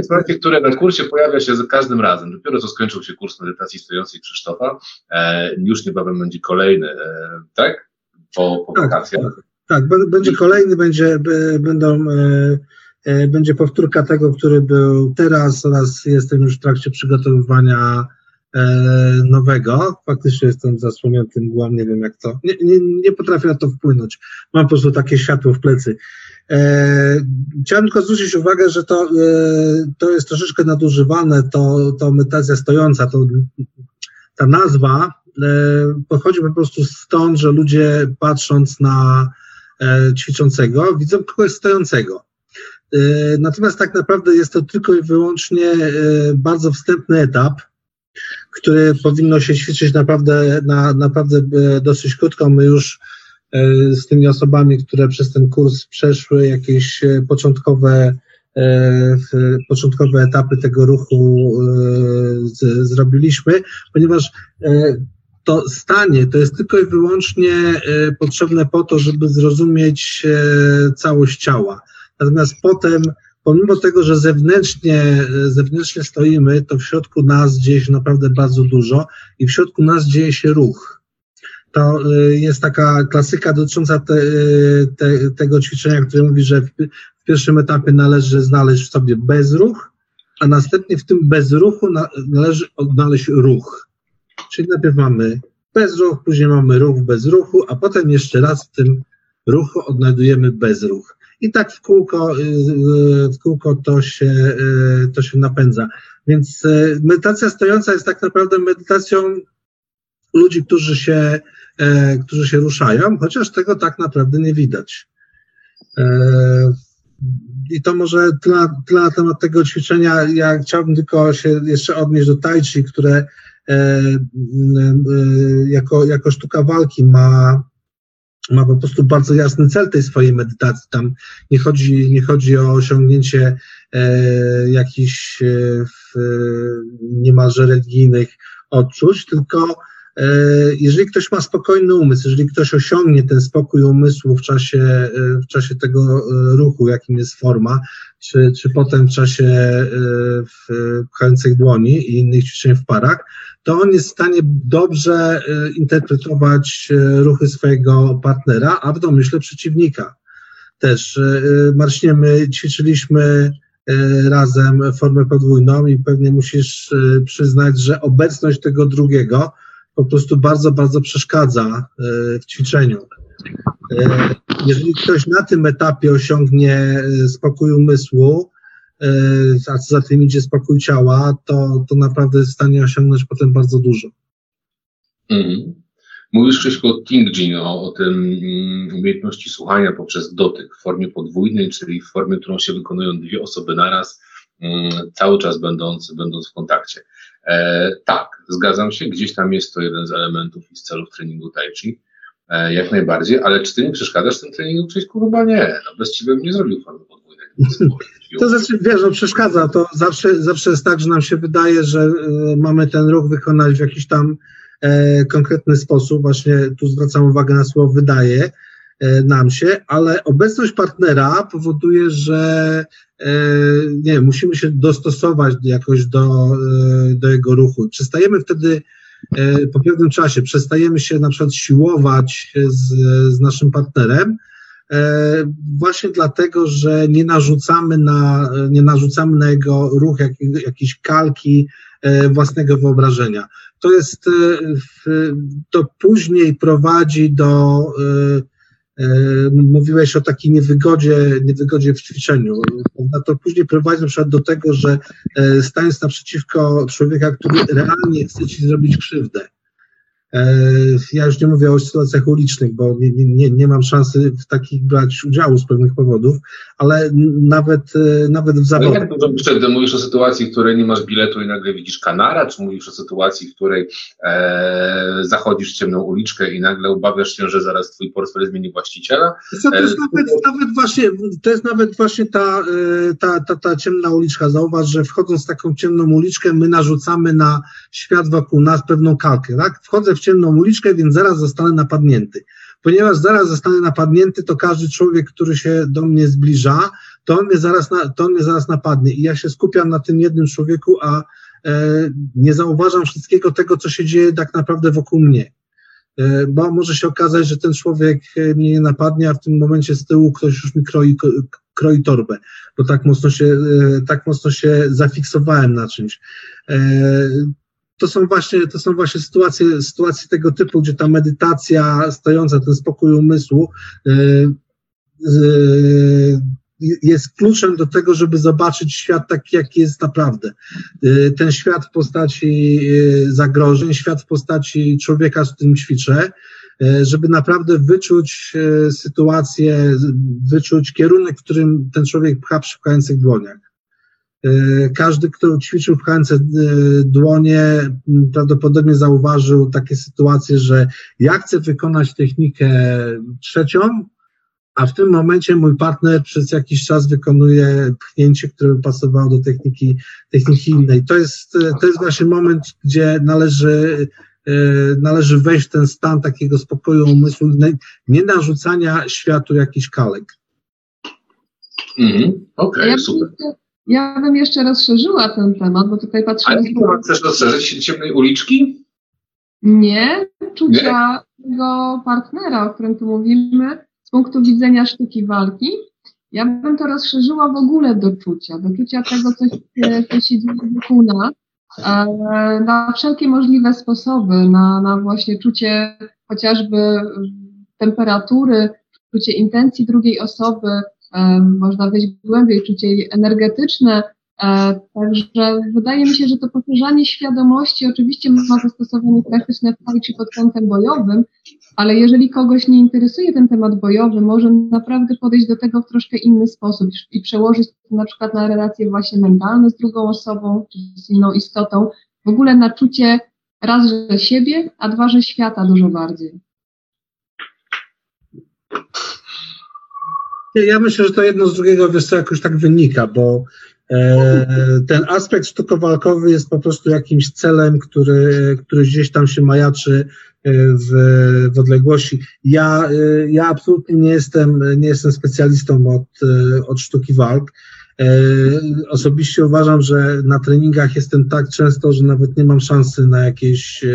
Pytanie, które na kursie pojawia się za każdym razem. Dopiero co skończył się kurs medytacji stojącej Krzysztofa, e, już niebawem będzie kolejny, e, tak? Po, po tak, wakacjach. Tak, tak, będzie kolejny, będzie, będą, e, e, będzie powtórka tego, który był teraz oraz jestem już w trakcie przygotowywania nowego. Faktycznie jestem zasłonięty mgłą, nie wiem jak to, nie, nie, nie potrafię na to wpłynąć. Mam po prostu takie światło w plecy. E, chciałem tylko zwrócić uwagę, że to, e, to jest troszeczkę nadużywane, to, to medytacja stojąca, to, ta nazwa e, pochodzi po prostu stąd, że ludzie patrząc na ćwiczącego widzą kogoś stojącego. Natomiast tak naprawdę jest to tylko i wyłącznie bardzo wstępny etap, który powinno się ćwiczyć naprawdę, na, naprawdę dosyć krótko. My już E, z tymi osobami, które przez ten kurs przeszły jakieś e, początkowe, e, początkowe etapy tego ruchu z, zrobiliśmy, ponieważ to stanie to jest tylko i wyłącznie potrzebne po to, żeby zrozumieć całość ciała. Natomiast potem, pomimo tego, że zewnętrznie, zewnętrznie stoimy, to w środku nas dzieje się naprawdę bardzo dużo i w środku nas dzieje się ruch to y, jest taka klasyka dotycząca te, y, te, tego ćwiczenia, które mówi, że w, w, pierwszym etapie należy znaleźć w sobie bezruch, a następnie w tym bezruchu na, należy odnaleźć ruch. Czyli najpierw mamy bezruch, później mamy ruch bez ruchu, a potem jeszcze raz w tym ruchu odnajdujemy bezruch. I tak w kółko, y, w kółko to, się, to się napędza. Więc medytacja stojąca jest tak naprawdę medytacją ludzi, którzy się e, którzy się ruszają, chociaż tego tak naprawdę nie widać. E, I to może tyle na temat tego ćwiczenia. Ja chciałbym tylko się jeszcze odnieść do tai chi, które e, jako, jako sztuka walki ma, ma po prostu bardzo jasny cel tej swojej medytacji. Tam nie chodzi, nie chodzi o osiągnięcie e, jakichś e, niemalże religijnych odczuć, tylko E, jeżeli ktoś ma spokojny umysł, jeżeli ktoś osiągnie ten spokój umysłu w czasie, e, w czasie tego e, ruchu, jakim jest forma, czy, czy potem w czasie w pchającej dłoni i innych ćwiczeń w parach, to on jest w stanie dobrze interpretować ruchy swojego partnera, a w domyśle przeciwnika. Też marcznie my ćwiczyliśmy razem formę podwójną i pewnie musisz przyznać, że obecność tego drugiego po prostu bardzo, bardzo przeszkadza w ćwiczeniu. Jeżeli ktoś na tym etapie osiągnie spokój umysłu, a co za tym idzie spokój ciała, to, to naprawdę jest w stanie osiągnąć potem bardzo dużo. Mhm. Mówisz Krzyśku o Tingjin, o, o tym um, umiejętności słuchania poprzez dotyk w formie podwójnej, czyli w formie, którą się wykonują dwie osoby naraz, um, cały czas będąc, będąc w kontakcie. E, tak, zgadzam się, gdzieś tam jest to jeden z elementów i z celów treningu Tai Chi, e, jak najbardziej, ale czy ty mi przeszkadzasz w tym treningu, Krzyśku? Chyba nie, no bez ciebie bym nie zrobił formy. To znaczy, wiesz, no przeszkadza, to zawsze, zawsze jest tak, że nam się wydaje, że y, mamy ten ruch wykonać w jakiś tam E, konkretny sposób, właśnie tu zwracam uwagę na słowo wydaje e, nam się, ale obecność partnera powoduje, że e, nie musimy się dostosować jakoś do, do jego ruchu. Przestajemy wtedy po pewnym czasie, przestajemy się na przykład siłować z, z naszym partnerem, właśnie dlatego, że nie narzucamy na, nie narzucamy na jego ruch jak, jakiejś kalki własnego wyobrażenia to jest, e, to później prowadzi do, e, e, mówiłeś o takiej niewygodzie, niewygodzie w ćwiczeniu. To później prowadzi na przykład do tego, że stając naprzeciwko człowieka, który realnie chce ci zrobić krzywdę, E, ja już nie mówię o sytuacjach ulicznych, bo nie, nie, nie mam szansy w takich brać udziału z pewnych powodów, ale nawet, e, nawet w zawodach. Jak to wtedy mówisz o sytuacji, w której nie masz biletu i nagle widzisz kanara, czy mówisz o sytuacji, w której e, zachodzisz w ciemną uliczkę i nagle obawiasz się, że zaraz twój portfel zmieni właściciela? To jest, nawet, nawet właśnie, to jest nawet właśnie ta, ta, ta, ta ciemna uliczka. Zauważ, że wchodząc w taką ciemną uliczkę, my narzucamy na świat wokół nas pewną kalkę. Tak? Wchodzę w ciemną uliczkę, więc zaraz zostanę napadnięty. Ponieważ zaraz zostanę napadnięty, to każdy człowiek, który się do mnie zbliża, to on mnie zaraz, na, to on mnie zaraz napadnie. I ja się skupiam na tym jednym człowieku, a e, nie zauważam wszystkiego tego, co się dzieje tak naprawdę wokół mnie. E, bo może się okazać, że ten człowiek mnie nie napadnie, a w tym momencie z tyłu ktoś już mi kroi, kroi torbę, bo tak mocno się, e, tak mocno się zafiksowałem na czymś. To są właśnie, to są właśnie sytuacje, sytuacje tego typu, gdzie ta medytacja stojąca, ten spokój umysłu yy, yy, jest kluczem do tego, żeby zobaczyć świat taki, jaki jest naprawdę. Yy, ten świat w postaci yy, zagrożeń, świat w postaci człowieka, z którym ćwiczę, yy, żeby naprawdę wyczuć sytuację, wyczuć kierunek, w którym ten człowiek pcha przy pchających dłoniach. E, każdy, kto ćwiczył pchające e, dłonie, prawdopodobnie zauważył takie sytuacje, że ja chcę wykonać technikę trzecią, a w tym momencie mój partner przez jakiś czas wykonuje pchnięcie, które pasowało do techniki, techniki innej. To jest, to jest właśnie moment, gdzie należy, należy wejść w ten stan takiego spokoju umysłu, nie narzucania światu jakichś kalek. Mhm. Okej, okay, super. Ja bym jeszcze rozszerzyła ten temat, bo tutaj patrzymy... Ale temat chcesz rozszerzyć ciemnej uliczki? Nie, czucia Nie? tego partnera, o którym tu mówimy, z punktu widzenia sztuki walki. Ja bym to rozszerzyła w ogóle do czucia, do czucia tego, co się, co się dzieje wokół nas, e, na wszelkie możliwe sposoby, na, na właśnie czucie chociażby temperatury, czucie intencji drugiej osoby, można wejść głębiej, czucie energetyczne. E, także wydaje mi się, że to poszerzanie świadomości oczywiście ma zastosowanie praktyczne w tai pod kątem bojowym, ale jeżeli kogoś nie interesuje ten temat bojowy, może naprawdę podejść do tego w troszkę inny sposób i przełożyć to na przykład na relacje właśnie mentalne z drugą osobą, czy z inną istotą, w ogóle na czucie raz, że siebie, a dwa, że świata dużo bardziej. Ja myślę, że to jedno z drugiego wiesz co, jakoś tak wynika, bo e, ten aspekt sztukowalkowy jest po prostu jakimś celem, który, który gdzieś tam się majaczy e, w, w odległości. Ja, e, ja absolutnie nie jestem, nie jestem specjalistą od, e, od sztuki walk. Osobiście uważam, że na treningach jestem tak często, że nawet nie mam szansy na jakieś,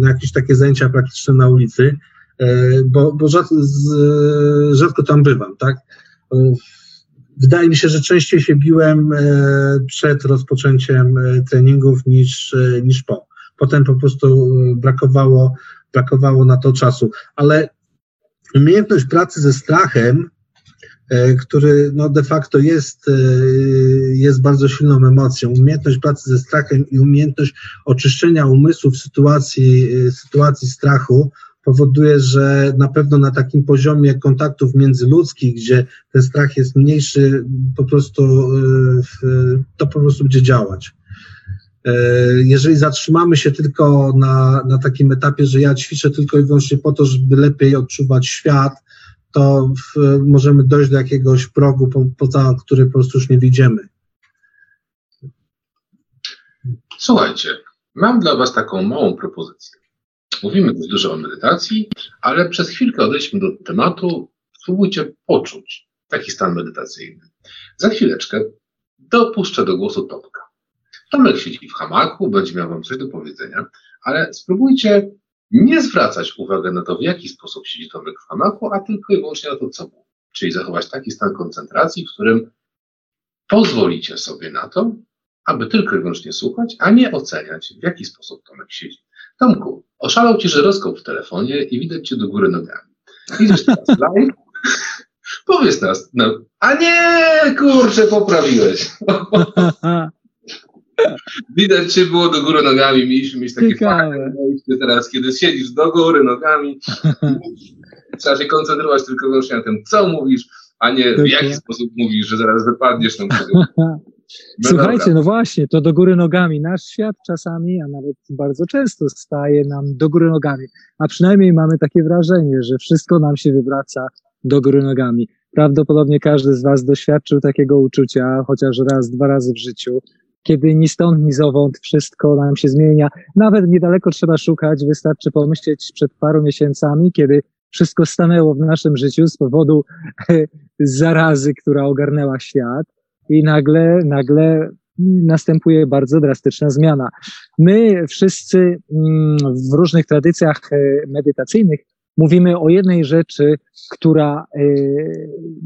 na jakieś takie zajęcia praktyczne na ulicy. E, bo, bo rzadko, tam bywam, tak? wydaje mi się, że częściej się biłem e, przed rozpoczęciem e, treningów niż, e, niż po. Potem po prostu brakowało, brakowało na to czasu. Ale umiejętność pracy ze strachem, który no de facto jest, jest bardzo silną emocją, umiejętność pracy ze strachem i umiejętność oczyszczenia umysłu w sytuacji, sytuacji strachu, powoduje, że na pewno na takim poziomie kontaktów międzyludzkich, gdzie ten strach jest mniejszy, po prostu y, to po prostu będzie działać. Y, jeżeli zatrzymamy się tylko na, na takim etapie, że ja ćwiczę tylko i wyłącznie po to, żeby lepiej odczuwać świat, to w, możemy dojść do jakiegoś progu, po, poza który po prostu już nie widzimy. Słuchajcie, mam dla Was taką małą propozycję. Mówimy dość dużo o medytacji, ale przez chwilkę odejdźmy do tematu. Spróbujcie poczuć taki stan medytacyjny. Za chwileczkę dopuszczę do głosu Tomka. Tomek siedzi w hamaku, będzie miał Wam coś do powiedzenia, ale spróbujcie nie zwracać uwagi na to, w jaki sposób siedzi Tomek w hamaku, a tylko i wyłącznie na to, co mówi. Czyli zachować taki stan koncentracji, w którym pozwolicie sobie na to, aby tylko i wyłącznie słuchać, a nie oceniać, w jaki sposób Tomek siedzi. Tomku, oszalał ci żyroskop w telefonie i widać cię do góry nogami. Widzisz teraz live? Powiedz teraz, no, a nie, kurczę, poprawiłeś. Widać cię było do góry nogami, mieliśmy mieć takie fajne teraz, kiedy siedzisz do góry nogami. Trzeba się koncentrować tylko wyłącznie na tym, co mówisz, a nie w jaki sposób mówisz, że zaraz wypadniesz na no Słuchajcie, no właśnie, to do góry nogami. Nasz świat czasami, a nawet bardzo często staje nam do góry nogami. A przynajmniej mamy takie wrażenie, że wszystko nam się wywraca do góry nogami. Prawdopodobnie każdy z Was doświadczył takiego uczucia chociaż raz, dwa razy w życiu, kiedy ni stąd, ni zowąd wszystko nam się zmienia. Nawet niedaleko trzeba szukać, wystarczy pomyśleć przed paru miesiącami, kiedy wszystko stanęło w naszym życiu z powodu zarazy, która ogarnęła świat i nagle, nagle następuje bardzo drastyczna zmiana. My wszyscy mm, w różnych tradycjach e, medytacyjnych mówimy o jednej rzeczy, która e,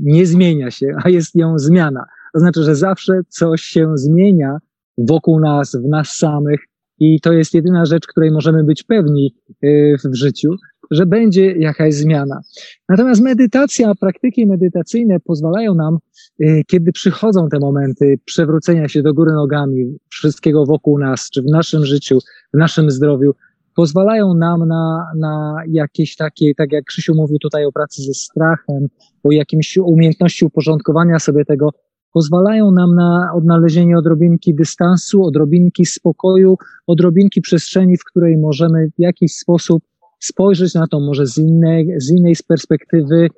nie zmienia się, a jest nią zmiana. To znaczy, że zawsze coś się zmienia wokół nas, w nas samych i to jest jedyna rzecz, której możemy być pewni e, w życiu że będzie jakaś zmiana. Natomiast medytacja, praktyki medytacyjne pozwalają nam, y, kiedy przychodzą te momenty przewrócenia się do góry nogami, wszystkiego wokół nas, czy w naszym życiu, w naszym zdrowiu, pozwalają nam na, na jakieś takie, tak jak Krzysiu mówił tutaj o pracy ze strachem, o jakimś umiejętności uporządkowania sobie tego, pozwalają nam na odnalezienie odrobinki dystansu, odrobinki spokoju, odrobinki przestrzeni, w której możemy w jakiś sposób spojrzeć na to może z innej, z innej perspektywy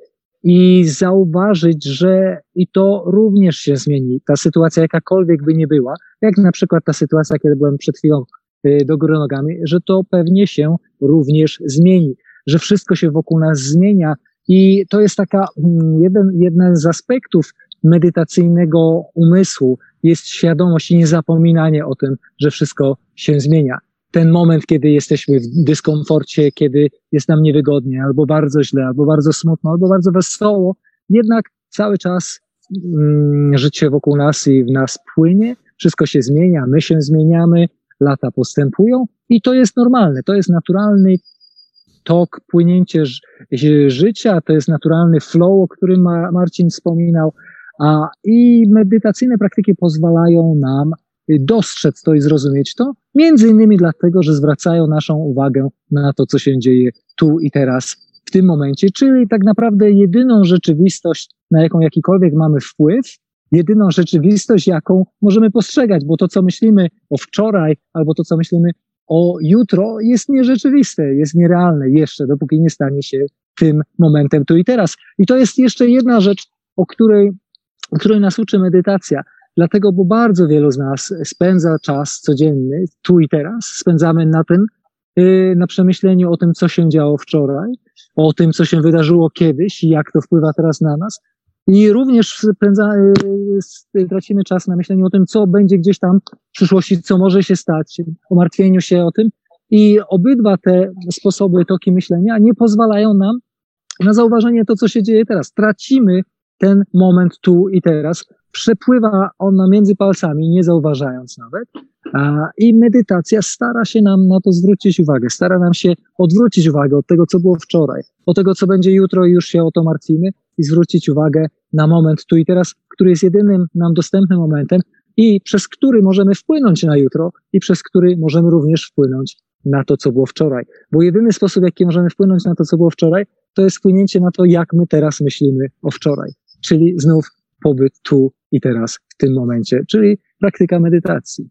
i zauważyć, że i to również się zmieni. Ta sytuacja jakakolwiek by nie była, jak na przykład ta sytuacja, kiedy byłem przed chwilą y, do góry nogami, że to pewnie się również zmieni, że wszystko się wokół nas zmienia i to jest taka mm, jeden, jeden z aspektów medytacyjnego umysłu, jest świadomość i niezapominanie o tym, że wszystko się zmienia. Ten moment, kiedy jesteśmy w dyskomforcie, kiedy jest nam niewygodnie, albo bardzo źle, albo bardzo smutno, albo bardzo wesoło, jednak cały czas mm, życie wokół nas i w nas płynie, wszystko się zmienia, my się zmieniamy, lata postępują i to jest normalne, to jest naturalny tok, płynięcie życia, to jest naturalny flow, o którym Marcin wspominał, a i medytacyjne praktyki pozwalają nam dostrzec to i zrozumieć to, między innymi dlatego, że zwracają naszą uwagę na to, co się dzieje tu i teraz, w tym momencie, czyli tak naprawdę jedyną rzeczywistość, na jaką jakikolwiek mamy wpływ, jedyną rzeczywistość, jaką możemy postrzegać, bo to, co myślimy o wczoraj, albo to, co myślimy o jutro, jest nierzeczywiste, jest nierealne jeszcze, dopóki nie stanie się tym momentem tu i teraz. I to jest jeszcze jedna rzecz, o której, której nas uczy medytacja. Dlatego, bo bardzo wielu z nas spędza czas codzienny, tu i teraz, spędzamy na tym, y, na przemyśleniu o tym, co się działo wczoraj, o tym, co się wydarzyło kiedyś i jak to wpływa teraz na nas. I również spędza, y, tracimy czas na myśleniu o tym, co będzie gdzieś tam w przyszłości, co może się stać, o martwieniu się o tym. I obydwa te sposoby, toki myślenia nie pozwalają nam na zauważenie to, co się dzieje teraz. Tracimy ten moment tu i teraz. Przepływa ona między palcami, nie zauważając nawet. I medytacja stara się nam na to zwrócić uwagę, stara nam się odwrócić uwagę od tego, co było wczoraj, od tego, co będzie jutro i już się o to martwimy i zwrócić uwagę na moment tu i teraz, który jest jedynym nam dostępnym momentem i przez który możemy wpłynąć na jutro i przez który możemy również wpłynąć na to, co było wczoraj. Bo jedyny sposób, jaki możemy wpłynąć na to, co było wczoraj, to jest wpłynięcie na to, jak my teraz myślimy o wczoraj. Czyli znów pobyt tu i teraz, w tym momencie, czyli praktyka medytacji.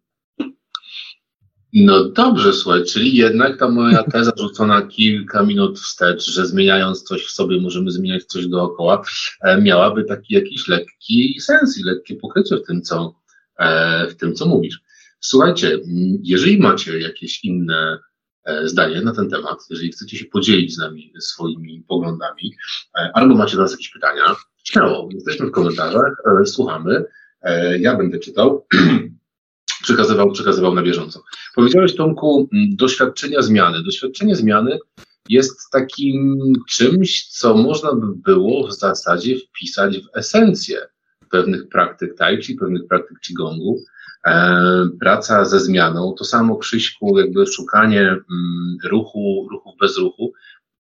No dobrze, słuchaj, czyli jednak ta moja teza rzucona kilka minut wstecz, że zmieniając coś w sobie możemy zmieniać coś dookoła, e, miałaby taki jakiś lekki sens i lekkie pokrycie w tym, co, e, w tym, co mówisz. Słuchajcie, jeżeli macie jakieś inne e, zdanie na ten temat, jeżeli chcecie się podzielić z nami swoimi poglądami, albo macie do nas jakieś pytania, śmiało, jesteśmy w komentarzach, słuchamy, ja będę czytał. przekazywał, przekazywał na bieżąco. Powiedziałeś, Tomku, doświadczenia zmiany. Doświadczenie zmiany jest takim czymś, co można by było w zasadzie wpisać w esencję pewnych praktyk tai chi, pewnych praktyk qigongu. E, praca ze zmianą, to samo Krzyśku, jakby szukanie mm, ruchu, ruchów bez ruchu,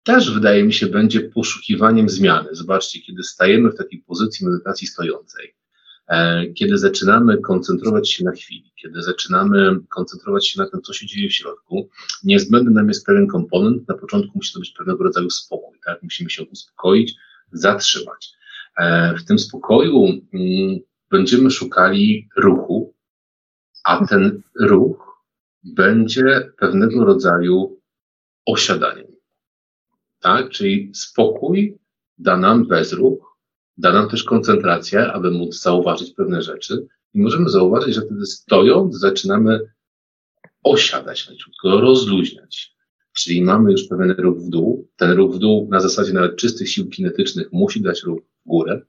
też wydaje mi się będzie poszukiwaniem zmiany. Zobaczcie, kiedy stajemy w takiej pozycji medytacji stojącej, E, kiedy zaczynamy koncentrować się na chwili, kiedy zaczynamy koncentrować się na tym, co się dzieje w środku, niezbędny nam jest pewien komponent. Na początku musi to być pewnego rodzaju spokój, tak? Musimy się uspokoić, zatrzymać. E, w tym spokoju mm, będziemy szukali ruchu, a ten ruch będzie pewnego rodzaju osiadaniem. Tak? Czyli spokój da nam bezruch, da nam też koncentrację, aby móc zauważyć pewne rzeczy. I możemy zauważyć, że wtedy stojąc zaczynamy osiadać leciutko, rozluźniać. Czyli mamy już pewien ruch w dół. Ten ruch w dół na zasadzie nawet czystych sił kinetycznych musi dać ruch w górę.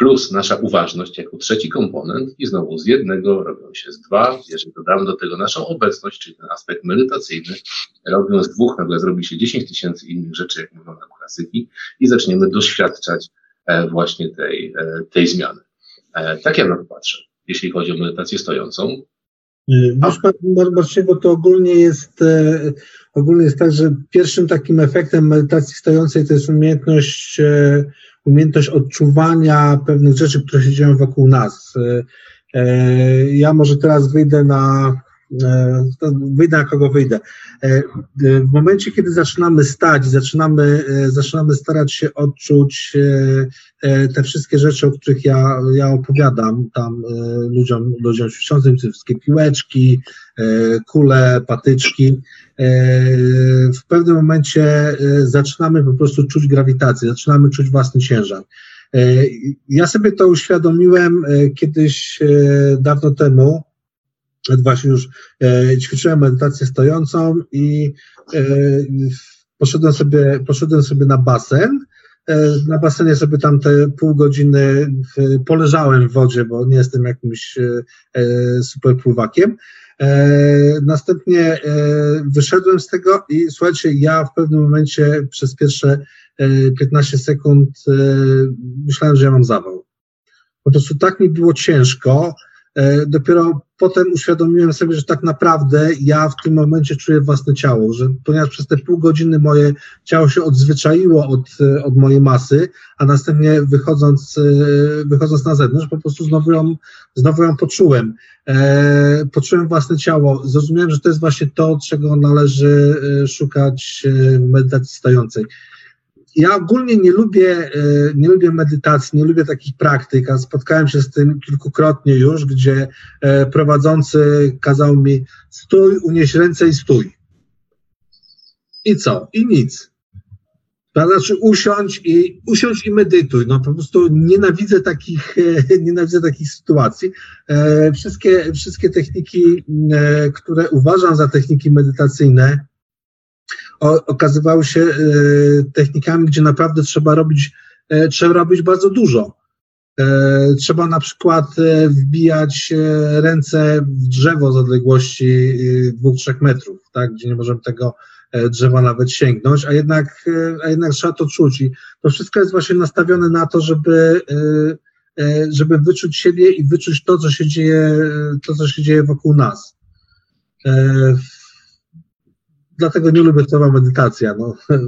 Plus nasza uważność jako trzeci komponent i znowu z jednego robią się z dwa. Jeżeli dodamy do tego naszą obecność, czyli ten aspekt medytacyjny, robią z dwóch nagle zrobi się 10 tysięcy innych rzeczy, jak mówią nam klasyki i zaczniemy doświadczać E, właśnie tej, e, tej zmiany. E, tak ja na to patrzę, jeśli chodzi o medytację stojącą. Wiesz, Marcin, bo to ogólnie jest, ogólnie jest tak, że pierwszym takim efektem medytacji stojącej to jest umiejętność, umiejętność odczuwania pewnych rzeczy, które się dzieją wokół nas. Ja może teraz wyjdę na E, wyjdę na kogo wyjdę. E, e, w momencie, kiedy zaczynamy stać, zaczynamy, zaczynamy starać się odczuć te wszystkie rzeczy, o których ja, ja opowiadam tam ludziom, ludziom ćwiczącym, te wszystkie piłeczki, kule, patyczki, w pewnym momencie zaczynamy po prostu czuć grawitację, zaczynamy czuć własny ciężar. Ja sobie to uświadomiłem kiedyś dawno temu, właśnie już e, ćwiczyłem medytację stojącą i e, poszedłem sobie, poszedłem sobie na basen. E, na basenie sobie tam te pół godziny w, poleżałem w wodzie, bo nie jestem jakimś e, e super pływakiem. E, następnie wyszedłem z tego i słuchajcie, ja w pewnym momencie przez pierwsze 15 sekund myślałem, że ja mam zawał. Po prostu tak mi było ciężko, E, dopiero potem uświadomiłem sobie, że tak naprawdę ja w tym momencie czuję własne ciało, że ponieważ przez te pół godziny moje ciało się odzwyczaiło od, e, od mojej masy, a następnie wychodząc, e, wychodząc na zewnątrz, po prostu znowu ją, znowu ją poczułem. E, poczułem własne ciało. Zrozumiałem, że to jest właśnie to, czego należy szukać w medytacji stojącej ja ogólnie nie lubię, e, nie lubię medytacji, nie lubię takich praktyk, a spotkałem się z tym kilkukrotnie już, gdzie e, prowadzący kazał mi stój, unieś ręce i stój. I co? I nic. Znaczy usiądź i, usiądź i medytuj. No po prostu nienawidzę takich, nienawidzę takich sytuacji. E, wszystkie, wszystkie techniki, które uważam za techniki medytacyjne, okazywały się e, technikami, gdzie naprawdę trzeba robić, e, trzeba robić bardzo dużo. E, trzeba na przykład wbijać ręce w drzewo z odległości 2-3 metrów, tak, gdzie nie możemy tego drzewa nawet sięgnąć, a jednak, a jednak trzeba to czuć. I to wszystko jest właśnie nastawione na to, żeby, żeby wyczuć siebie i wyczuć to, co się dzieje, to, co się dzieje wokół nas. Dlatego nie lubię słowa medytacja. No.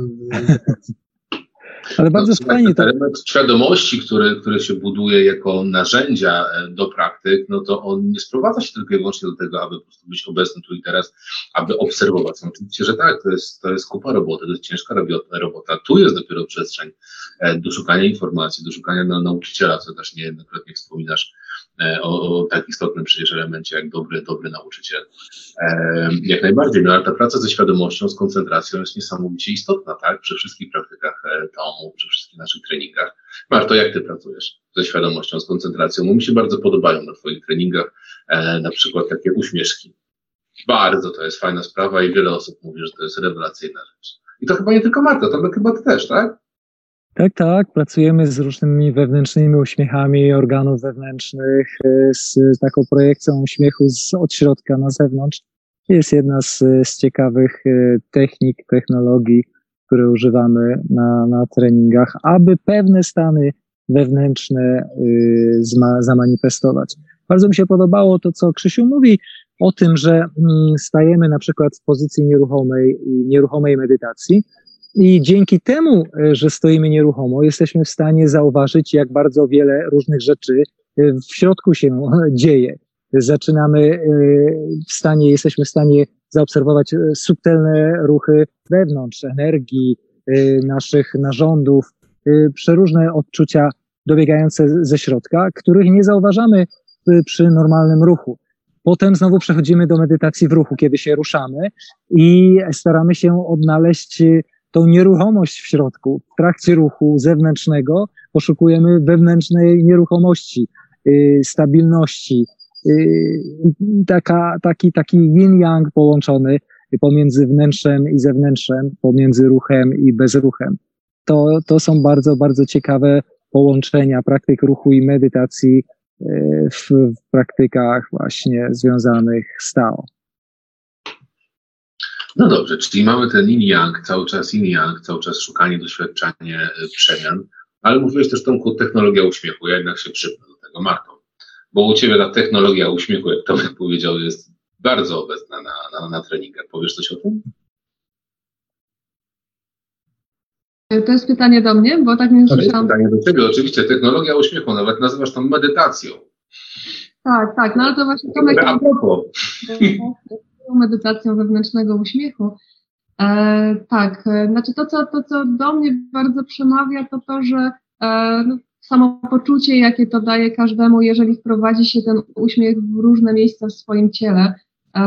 Ale bardzo no, fajnie to. Element świadomości, który, który się buduje jako narzędzia e, do praktyk, no to on nie sprowadza się tylko i wyłącznie do tego, aby po prostu być obecny tu i teraz, aby obserwować. No, oczywiście, że tak, to jest, to jest kupa roboty, to jest ciężka robota. Tu jest dopiero przestrzeń e, do szukania informacji, do szukania na nauczyciela, co też niejednokrotnie wspominasz o, o tak istotnym przecież elemencie jak dobry, dobry nauczyciel. E, jak najbardziej, no ale ta praca ze świadomością, z koncentracją jest niesamowicie istotna, tak? Przy wszystkich praktykach e, tomu, przy wszystkich naszych treningach. Marto, jak ty pracujesz ze świadomością, z koncentracją? Bo mi się bardzo podobają na twoich treningach na przykład takie uśmieszki. Bardzo to jest fajna sprawa i wiele osób mówi, że to jest rewelacyjna rzecz. I to chyba nie tylko Marta, to chyba ty też, tak? Tak, tak. Pracujemy z różnymi wewnętrznymi uśmiechami organów wewnętrznych, e, z taką projekcją uśmiechu z, od środka na zewnątrz. Jest jedna z, z ciekawych e, technik, technologii, które używamy na, na treningach, aby pewne stany wewnętrzne e, zma, zamanifestować. Bardzo mi się podobało to, co Krzysiu mówi o tym, że mm, stajemy na przykład w pozycji nieruchomej, nieruchomej medytacji, i dzięki temu, e, że stoimy nieruchomo, jesteśmy w stanie zauważyć, jak bardzo wiele różnych rzeczy e, w środku się dzieje. Zaczynamy e, w stanie, jesteśmy w stanie zaobserwować subtelne ruchy wewnątrz, energii, naszych narządów, przeróżne odczucia dobiegające ze środka, których nie zauważamy przy normalnym ruchu. Potem znowu przechodzimy do medytacji w ruchu, kiedy się ruszamy i staramy się odnaleźć tą nieruchomość w środku. W trakcie ruchu zewnętrznego poszukujemy wewnętrznej nieruchomości, yy, stabilności. Yy, taka, taki, taki yin-yang połączony pomiędzy wnętrzem i zewnętrzem, pomiędzy ruchem i bezruchem. To, to są bardzo, bardzo ciekawe połączenia praktyk ruchu i medytacji yy, w, w praktykach właśnie związanych z Tao. No dobrze, czyli mamy ten yin yang, cały czas yin yang, cały czas szukanie, doświadczanie e, przemian, ale mówiłeś też Tomku technologia uśmiechu, ja jednak się przypnę do tego Marto, bo u Ciebie ta technologia uśmiechu, jak Tomek powiedział, jest bardzo obecna na, na, na treningach. Powiesz coś o tym? To jest pytanie do mnie, bo tak nie słyszałam. To jest pytanie do Ciebie, oczywiście, technologia uśmiechu, nawet nazywasz to medytacją. Tak, tak, no ale to właśnie Tomek... A propos medytacją wewnętrznego uśmiechu. E, tak, e, znaczy to co, to, co do mnie bardzo przemawia, to to, że e, no, samo poczucie, jakie to daje każdemu, jeżeli wprowadzi się ten uśmiech w różne miejsca w swoim ciele. E,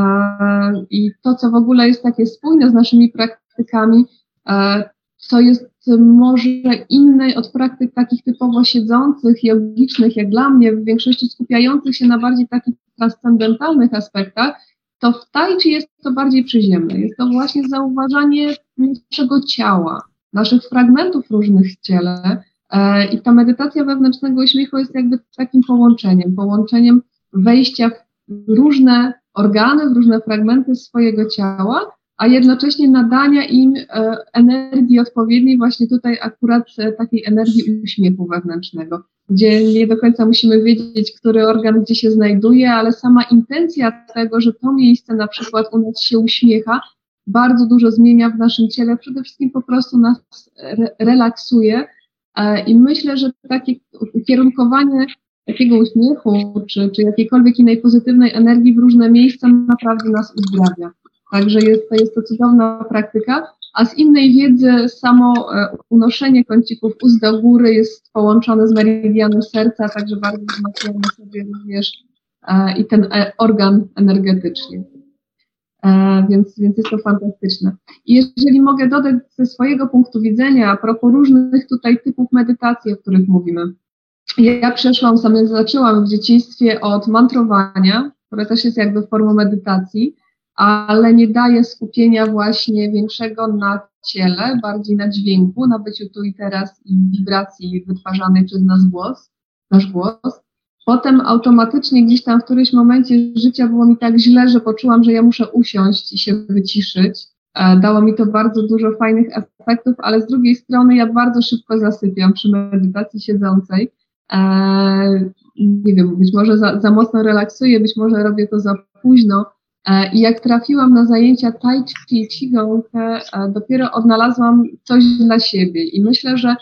I to, co w ogóle jest takie spójne z naszymi praktykami, e, co jest może inne od praktyk takich typowo siedzących, jogicznych, jak dla mnie, w większości skupiających się na bardziej takich transcendentalnych aspektach, to w tai chi jest to bardziej przyziemne. Jest to właśnie zauważanie naszego ciała, naszych fragmentów różnych w ciele. E, I ta medytacja wewnętrznego uśmiechu jest jakby takim połączeniem, połączeniem wejścia w różne organy, w różne fragmenty swojego ciała, a jednocześnie nadania im e, energii odpowiedniej, właśnie tutaj akurat e, takiej energii uśmiechu wewnętrznego gdzie nie do końca musimy wiedzieć, który organ gdzie się znajduje, ale sama intencja tego, że to miejsce na przykład u nas się uśmiecha, bardzo dużo zmienia w naszym ciele, przede wszystkim po prostu nas re relaksuje e, i myślę, że takie ukierunkowanie takiego uśmiechu, czy, czy jakiejkolwiek innej pozytywnej energii w różne miejsca naprawdę nas uzdrawia. Także jest to, jest to cudowna praktyka a z innej wiedzy samo e, unoszenie kącików ust do góry jest połączone z meridianem serca, także bardzo wzmacniamy sobie również e, i ten e, organ energetyczny. Więc, więc jest to fantastyczne. I jeżeli mogę dodać ze swojego punktu widzenia, a propos różnych tutaj typów medytacji, o których mówimy. Ja przeszłam, sama zaczęłam w dzieciństwie od mantrowania, które też jest jakby formą medytacji, ale nie daje skupienia właśnie większego na ciele, bardziej na dźwięku, na byciu tu i teraz i wibracji wytwarzanej przez nas głos, nasz głos. Potem automatycznie gdzieś tam w którymś momencie życia było mi tak źle, że poczułam, że ja muszę usiąść i się wyciszyć. E, dało mi to bardzo dużo fajnych efektów, ale z drugiej strony ja bardzo szybko zasypiam przy medytacji siedzącej. E, nie wiem, być może za, za mocno relaksuję, być może robię to za późno. E, I jak trafiłam na zajęcia Tai Chi i Qigong, dopiero odnalazłam coś dla siebie. I myślę, że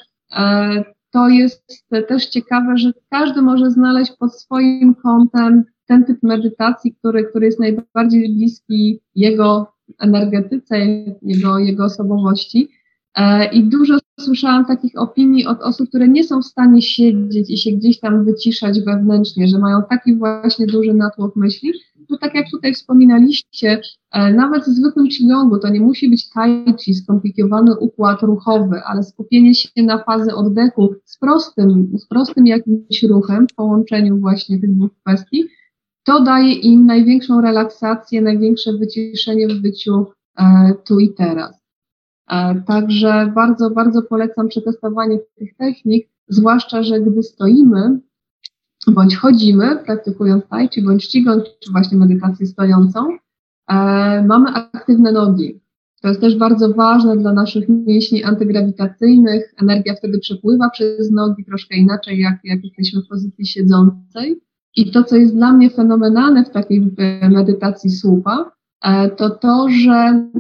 to jest też ciekawe, że każdy może znaleźć pod swoim kątem ten typ medytacji, który, który jest najbardziej bliski jego energetyce, jego, jego osobowości. E, I dużo słyszałam takich opinii od osób, które nie są w stanie siedzieć i się gdzieś tam wyciszać wewnętrznie, że mają taki właśnie duży natłok myśli, to tak jak tutaj wspominaliście, e, nawet w zwykłym qigongu to nie musi być tai chi, skomplikowany układ ruchowy, ale skupienie się na fazy oddechu z prostym, z prostym jakimś ruchem w połączeniu właśnie tych dwóch kwestii, to daje im największą relaksację, największe wyciszenie w byciu e, tu i teraz. E, także bardzo, bardzo polecam przetestowanie tych technik, zwłaszcza, że gdy stoimy bądź chodzimy, praktykując tai chi, bądź qigong, czy właśnie medytację stojącą, e, mamy aktywne nogi. To jest też bardzo ważne dla naszych mięśni antygrawitacyjnych. Energia wtedy przepływa przez nogi troszkę inaczej, jak, jak jesteśmy w pozycji siedzącej. I to, co jest dla mnie fenomenalne w takiej medytacji słupa, e, to to, że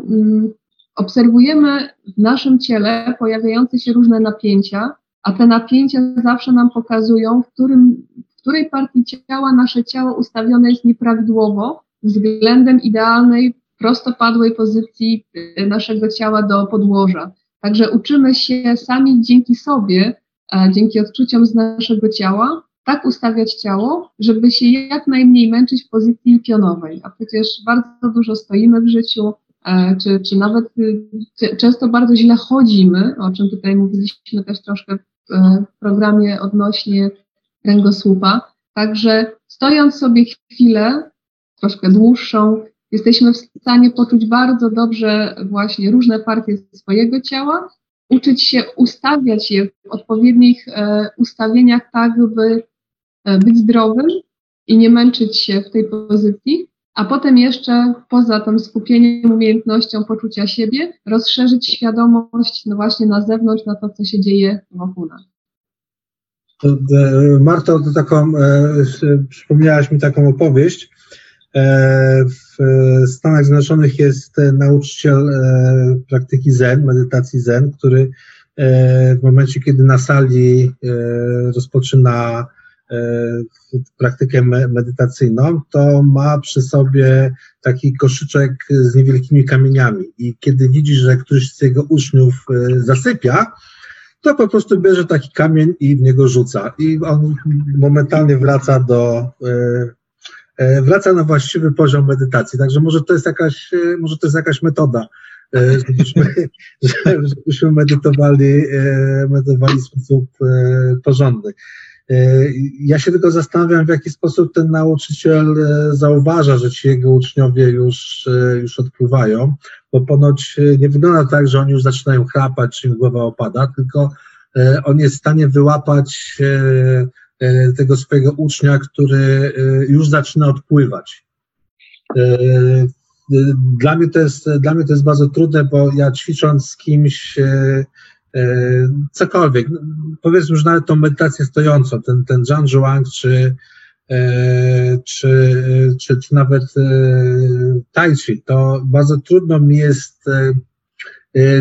mm, obserwujemy w naszym ciele pojawiające się różne napięcia, a te napięcia zawsze nam pokazują, w, którym, której partii ciała nasze ciało ustawione jest nieprawidłowo względem idealnej, prostopadłej pozycji e, naszego ciała do podłoża. Także uczymy się sami dzięki sobie, dzięki odczuciom z naszego ciała, tak ustawiać ciało, żeby się jak najmniej męczyć w pozycji pionowej. A przecież bardzo dużo stoimy w życiu, e, czy, czy nawet y, często bardzo źle chodzimy, o czym tutaj mówiliśmy też troszkę w e, programie odnośnie kręgosłupa. Także stojąc sobie chwilę, troszkę dłuższą, jesteśmy w stanie poczuć bardzo dobrze właśnie różne partie swojego ciała, uczyć się ustawiać je w odpowiednich e, ustawieniach tak, by E, być zdrowym i nie męczyć się w tej pozycji, a potem jeszcze poza tym skupieniem, umiejętnością poczucia siebie, rozszerzyć świadomość no właśnie na zewnątrz, na to, co się dzieje wokół nas. E, Marto, to taką, e, przypomniałaś mi taką opowieść. E, w Stanach Zjednoczonych jest nauczyciel praktyki Zen, medytacji Zen, który w momencie, kiedy na sali rozpoczyna praktykę medytacyjną, to ma przy sobie taki koszyczek z niewielkimi kamieniami i kiedy widzi, że któryś z jego uczniów zasypia, to po prostu bierze taki kamień i w niego rzuca i on momentalnie wraca do e, wraca na właściwy poziom medytacji. Także może to jest jakaś, może to jest jakaś metoda, żebyśmy, żebyśmy medytowali, medytowali w sposób porządny. E, ja się tylko zastanawiam, w jaki sposób ten nauczyciel e, zauważa, że ci jego uczniowie już, e, już odpływają, bo ponoć nie wygląda tak, że oni już zaczynają chrapać, czy im głowa opada, tylko on jest w stanie wyłapać tego swojego ucznia, który już zaczyna odpływać. Dla mnie to jest, dla mnie to jest bardzo trudne, bo ja ćwicząc z kimś cokolwiek, no, powiedzmy, że nawet tą medytację stojącą, ten, ten Zhang Zhuang, czy, e, czy, czy, czy nawet e, Tai Chi, to bardzo trudno mi jest E,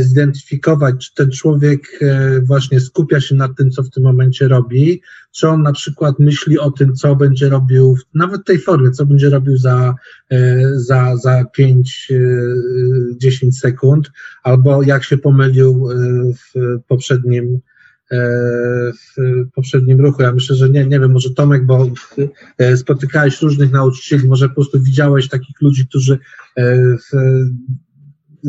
zidentyfikować, czy ten człowiek e, właśnie skupia się na tym, co w tym momencie robi, czy on na przykład myśli o tym, co będzie robił, nawet w tej formie, co będzie robił za, e, za, za 5-10 sekund, albo jak się pomylił w poprzednim, w poprzednim ruchu. Ja myślę, że nie, nie wiem, może Tomek, bo spotykałeś różnych nauczycieli, może po prostu widziałeś takich ludzi, którzy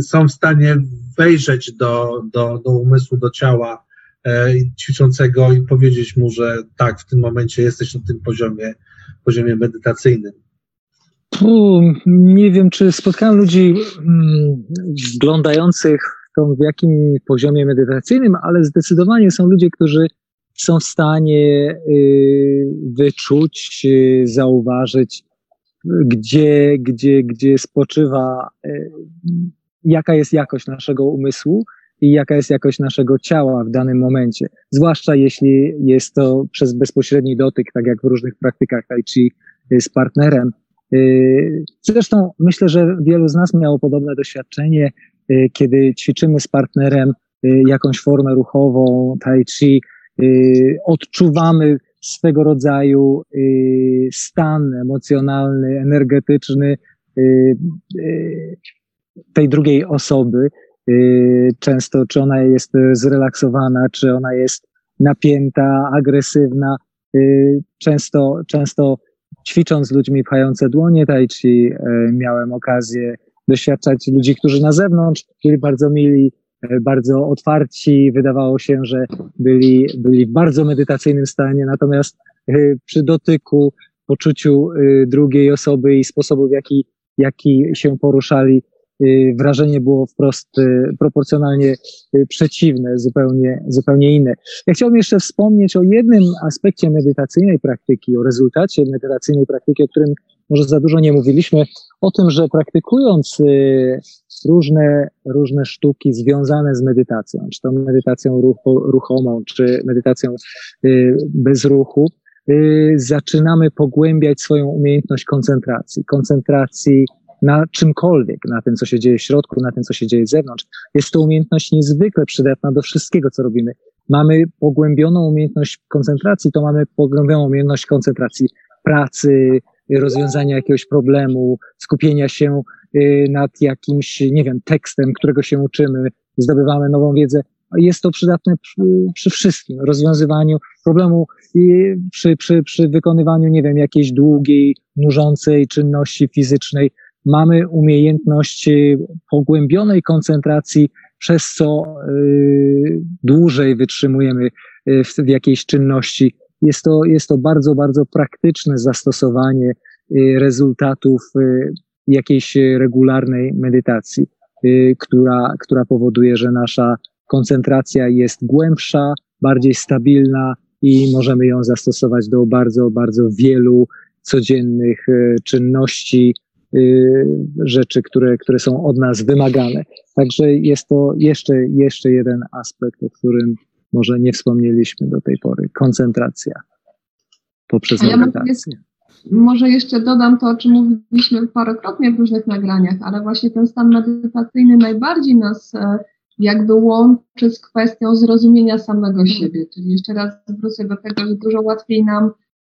są w stanie wejrzeć do, do, do umysłu, do ciała e, ćwiczącego i powiedzieć mu, że tak, w tym momencie jesteś na tym poziomie, poziomie medytacyjnym. nie wiem, czy spotkałem ludzi mm, wglądających w jakim poziomie medytacyjnym, ale zdecydowanie są ludzie, którzy są w stanie y, wyczuć, y, zauważyć, gdzie, gdzie, gdzie spoczywa y, jaka jest jakość naszego umysłu i jaka jest jakość naszego ciała w danym momencie. Zwłaszcza jeśli jest to przez bezpośredni dotyk, tak jak w różnych praktykach tai chi y, z partnerem. Y, zresztą myślę, że wielu z nas miało podobne doświadczenie, y, kiedy ćwiczymy z partnerem jakąś formę ruchową, tai chi, odczuwamy swego rodzaju stan emocjonalny, energetyczny tej drugiej osoby, Y, często, czy ona jest y, zrelaksowana, czy ona jest napięta, agresywna. Y, często, często ćwicząc z ludźmi pchające dłonie tai chi, miałem okazję doświadczać ludzi, którzy na zewnątrz byli bardzo mili, bardzo otwarci. Wydawało się, że byli, byli w bardzo medytacyjnym stanie, natomiast przy dotyku, poczuciu drugiej osoby i sposobu, w jaki, jaki się poruszali, wrażenie było wprost y, proporcjonalnie y, przeciwne, zupełnie, zupełnie inne. Ja chciałbym jeszcze wspomnieć o jednym aspekcie medytacyjnej praktyki, o rezultacie medytacyjnej praktyki, o którym może za dużo nie mówiliśmy, o tym, że praktykując różne, różne sztuki związane z medytacją, czy to medytacją ruchu, ruchomą, czy medytacją bez ruchu, zaczynamy pogłębiać swoją umiejętność koncentracji, koncentracji na czymkolwiek, na tym, co się dzieje w środku, na tym, co się dzieje z zewnątrz. Jest to umiejętność niezwykle przydatna do wszystkiego, co robimy. Mamy pogłębioną umiejętność koncentracji, to mamy pogłębioną umiejętność koncentracji pracy, rozwiązania jakiegoś problemu, skupienia się y, nad jakimś, nie wiem, tekstem, którego się uczymy, zdobywamy nową wiedzę. Jest to przydatne przy, przy wszystkim, rozwiązywaniu problemu i przy, przy, przy wykonywaniu, nie wiem, jakiejś długiej, nużącej czynności fizycznej mamy umiejętność y, pogłębionej koncentracji, przez co y, dłużej wytrzymujemy y, w, jakiejś czynności. Jest to, jest to bardzo, bardzo praktyczne zastosowanie rezultatów jakiejś regularnej medytacji, która, która powoduje, że nasza koncentracja jest głębsza, bardziej stabilna i możemy ją zastosować do bardzo, bardzo wielu codziennych czynności, Y, rzeczy, które, które są od nas wymagane. Także jest to jeszcze, jeszcze jeden aspekt, o którym może nie wspomnieliśmy do tej pory. Koncentracja poprzez ja medytację. Może jeszcze dodam to, o czym mówiliśmy parokrotnie w różnych nagraniach, ale właśnie ten stan medytacyjny najbardziej nas e, jakby łączy z kwestią zrozumienia samego siebie. Czyli jeszcze raz wrócę do tego, że dużo łatwiej nam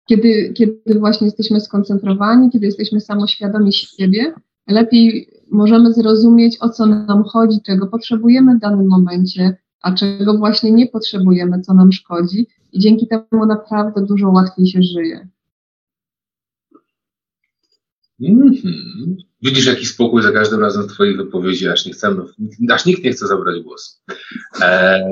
kiedy, kiedy właśnie jesteśmy skoncentrowani, kiedy jesteśmy samoświadomi siebie, lepiej możemy zrozumieć, o co nam chodzi, czego potrzebujemy w danym momencie, a czego właśnie nie potrzebujemy, co nam szkodzi. I dzięki temu naprawdę dużo łatwiej się żyje. Mm -hmm. Widzisz jaki spokój za każdym razem Twoich wypowiedzi, aż, nie chcemy, aż nikt nie chce zabrać głosu. E,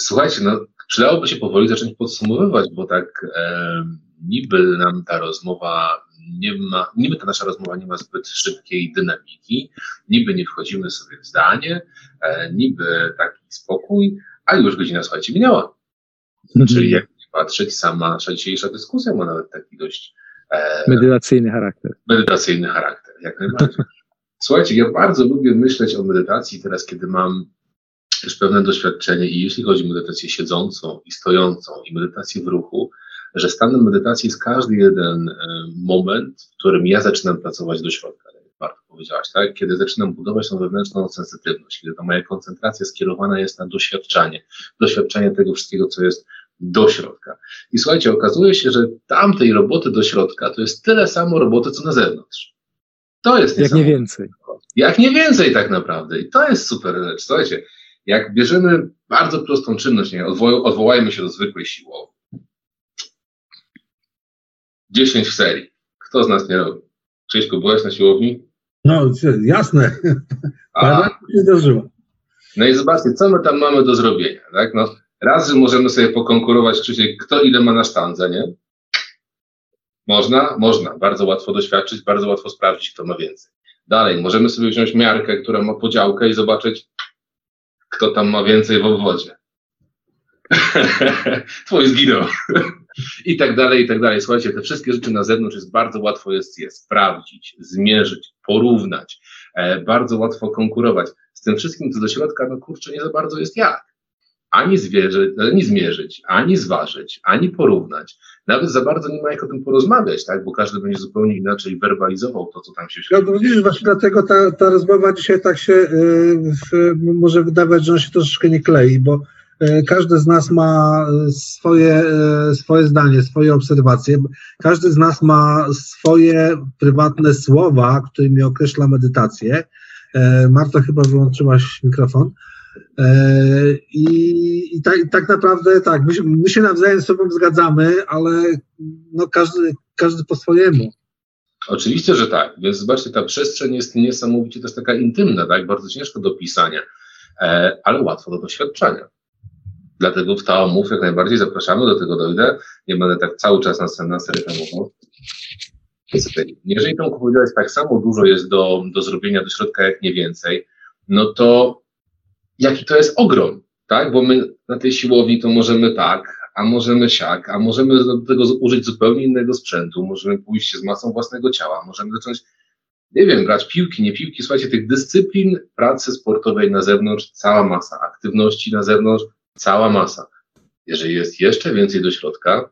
słuchajcie, no, przydałoby się powoli zacząć podsumowywać, bo tak e, niby nam ta rozmowa nie ma, niby ta nasza rozmowa nie ma zbyt szybkiej dynamiki, niby nie wchodzimy sobie w zdanie, e, niby taki spokój, a już godzina, słuchajcie, minęła. Mhm. Czyli jak patrzeć, sama nasza dzisiejsza dyskusja ma nawet taki dość e, medytacyjny charakter. Medytacyjny charakter, jak najbardziej. Słuchajcie, ja bardzo lubię myśleć o medytacji teraz, kiedy mam już pewne doświadczenie i jeśli chodzi o medytację siedzącą i stojącą i medytację w ruchu, że stanem medytacji jest każdy jeden e, moment, w którym ja zaczynam pracować do środka, jak bardzo powiedziałaś, tak? Kiedy zaczynam budować tą wewnętrzną sensytywność, kiedy ta moja koncentracja skierowana jest na doświadczanie, doświadczenie tego wszystkiego, co jest do środka. I słuchajcie, okazuje się, że tamtej roboty do środka to jest tyle samo roboty, co na zewnątrz. To jest Jak nie więcej. Jak nie więcej tak naprawdę. I to jest super rzecz. Słuchajcie, jak bierzemy bardzo prostą czynność, nie, odwo odwołajmy się do zwykłej siłowej. 10 w serii. Kto z nas nie robi? Krzyśku, byłeś na siłowni? No, jasne. A, się zdarzyło. No i zobaczcie, co my tam mamy do zrobienia, tak? No, raz, że możemy sobie pokonkurować, Krzysiek, kto ile ma na sztandze, nie? Można? Można. Bardzo łatwo doświadczyć, bardzo łatwo sprawdzić, kto ma więcej. Dalej, możemy sobie wziąć miarkę, która ma podziałkę i zobaczyć, kto tam ma więcej w obwodzie. Twój zginął. I tak dalej, i tak dalej. Słuchajcie, te wszystkie rzeczy na zewnątrz jest bardzo łatwo jest je sprawdzić, zmierzyć, porównać. e, bardzo łatwo konkurować. Z tym wszystkim, co do środka, no kurczę, nie za bardzo jest jak. Ani, zwierzy, ani zmierzyć, ani zważyć, ani porównać. Nawet za bardzo nie ma jak o tym porozmawiać, tak? bo każdy będzie zupełnie inaczej werbalizował to, co tam się świadczy. No widzisz, właśnie dlatego ta, ta rozmowa dzisiaj tak się yy, może wydawać, że on się troszeczkę nie klei, bo E, każdy z nas ma swoje, e, swoje zdanie, swoje obserwacje. Każdy z nas ma swoje prywatne słowa, którymi określa medytację. E, Marta, chyba wyłączyłaś mikrofon. I, i, tak, tak, naprawdę tak, my, my, się nawzajem z sobą zgadzamy, ale no każdy, każdy po swojemu. Oczywiście, że tak. Więc zobaczcie, ta przestrzeń jest niesamowicie też taka intymna, tak? Bardzo ciężko do pisania, ale łatwo do doświadczenia. Dlatego w Taomów jak najbardziej zapraszamy, do tego dojdę. Nie będę tak cały czas na, na reklamował. Jeżeli tą powiedziałeś, tak samo dużo jest do, do zrobienia do środka, jak nie więcej, no to jaki to jest ogrom, tak? Bo my na tej siłowni to możemy tak, a możemy siak, a możemy do tego użyć zupełnie innego sprzętu, możemy pójść z masą własnego ciała, możemy zacząć, nie wiem, grać piłki, nie piłki, słuchajcie, tych dyscyplin pracy sportowej na zewnątrz, cała masa, aktywności na zewnątrz, cała masa. Jeżeli jest jeszcze więcej do środka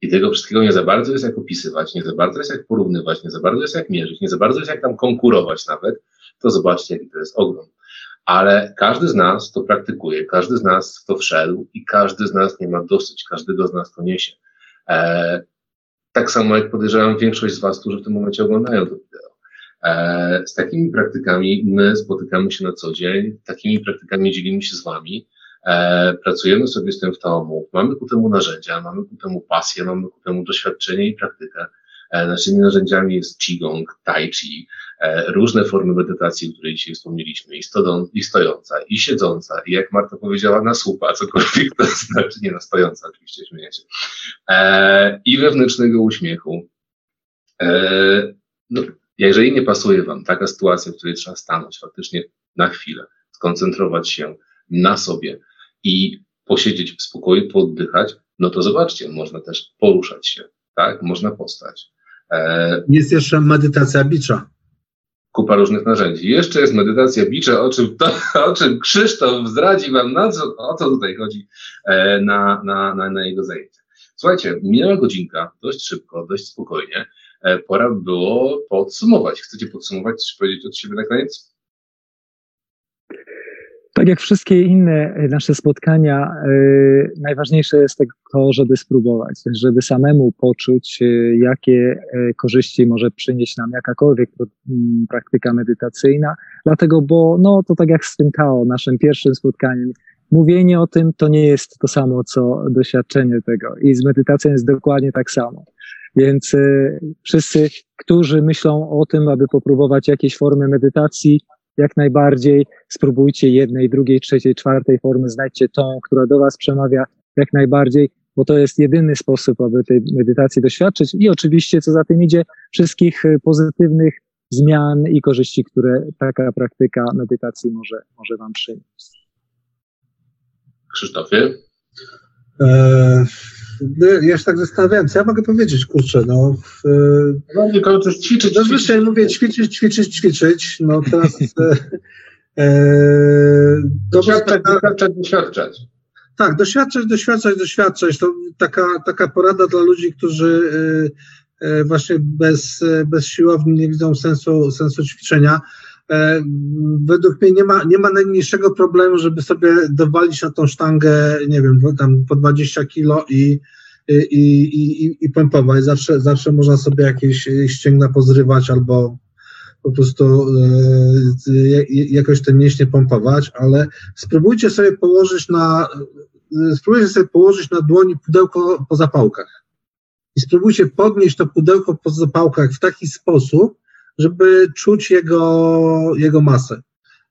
i tego wszystkiego nie za bardzo jest jak opisywać, nie za bardzo jest jak porównywać, nie za bardzo jest jak mierzyć, nie za bardzo jest jak tam konkurować nawet, to zobaczcie, jaki to jest ogrom. Ale każdy z nas to praktykuje, każdy z nas w to wszedł i każdy z nas nie ma dosyć, każdego z nas to niesie. E, tak samo jak podejrzewam większość z Was, którzy w tym momencie oglądają to wideo. E, z takimi praktykami my spotykamy się na co dzień, takimi praktykami dzielimy się z Wami e, pracujemy sobie z tym w domu, mamy ku temu narzędzia, mamy ku temu pasję, mamy ku temu doświadczenie i praktykę. E, naszymi narzędziami jest Qigong, Tai Chi, e, różne formy medytacji, o której dzisiaj wspomnieliśmy, i, i stojąca, i siedząca, i jak Marta powiedziała, na słupa, cokolwiek to znaczy, nie na stojąca, oczywiście śmiejecie, e, i wewnętrznego uśmiechu. E, no, jeżeli nie pasuje Wam taka sytuacja, w której trzeba stanąć faktycznie na chwilę, skoncentrować się na sobie, i posiedzieć w spokoju, pooddychać, no to zobaczcie, można też poruszać się, tak? Można postać. E, jest jeszcze medytacja bicza. Kupa różnych narzędzi. Jeszcze jest medytacja bicza, o czym, to, o czym Krzysztof zdradzi wam, na co, o co tutaj chodzi e, na, na, na, na jego zajęcia. Słuchajcie, minęła godzinka, dość szybko, dość spokojnie. E, pora by było podsumować. Chcecie podsumować, coś powiedzieć od siebie na koniec? Tak jak wszystkie inne e, nasze spotkania, yy, najważniejsze jest to, żeby spróbować, żeby samemu poczuć, yy, jakie korzyści może przynieść nam jakakolwiek mm, praktyka medytacyjna. Dlatego, bo no, to tak jak z tym Tao, naszym pierwszym spotkaniem, mówienie o tym to nie jest to samo, co doświadczenie tego. I z medytacją jest dokładnie tak samo. Więc wszyscy, którzy myślą o tym, aby popróbować jakieś formy medytacji, jak najbardziej spróbujcie jednej, drugiej, trzeciej, czwartej formy, znajdźcie tą, która do Was przemawia jak najbardziej, bo to jest jedyny sposób, aby tej medytacji doświadczyć i oczywiście, co za tym idzie, wszystkich y, pozytywnych zmian i korzyści, które taka praktyka medytacji może, może Wam przynieść. Krzysztofie? E, no, ja się tak zastanawiałem, co ja mogę powiedzieć, kurczę, no. W, no tylko coś ćwiczyć. Zazwyczaj ćwiczyć. mówię ćwiczyć, ćwiczyć, ćwiczyć, no teraz... e, e doświadczać, doświadczać, doświadczać. Tak, doświadczać, doświadczać, doświadczać. To taka, taka porada dla ludzi, którzy e, e właśnie bez, bez siłowni nie widzą sensu, sensu ćwiczenia. E, według mnie nie ma, nie ma najmniejszego problemu, żeby sobie dowalić na tą sztangę, nie wiem, tam po 20 kilo i, i, i, i pompować. Zawsze, zawsze można sobie jakieś ścięgna pozrywać albo po prostu e, jakoś te mięśnie pompować, ale spróbujcie sobie położyć na spróbujcie sobie położyć na dłoni pudełko po zapałkach i spróbujcie podnieść to pudełko po zapałkach w taki sposób, żeby czuć jego, jego masę.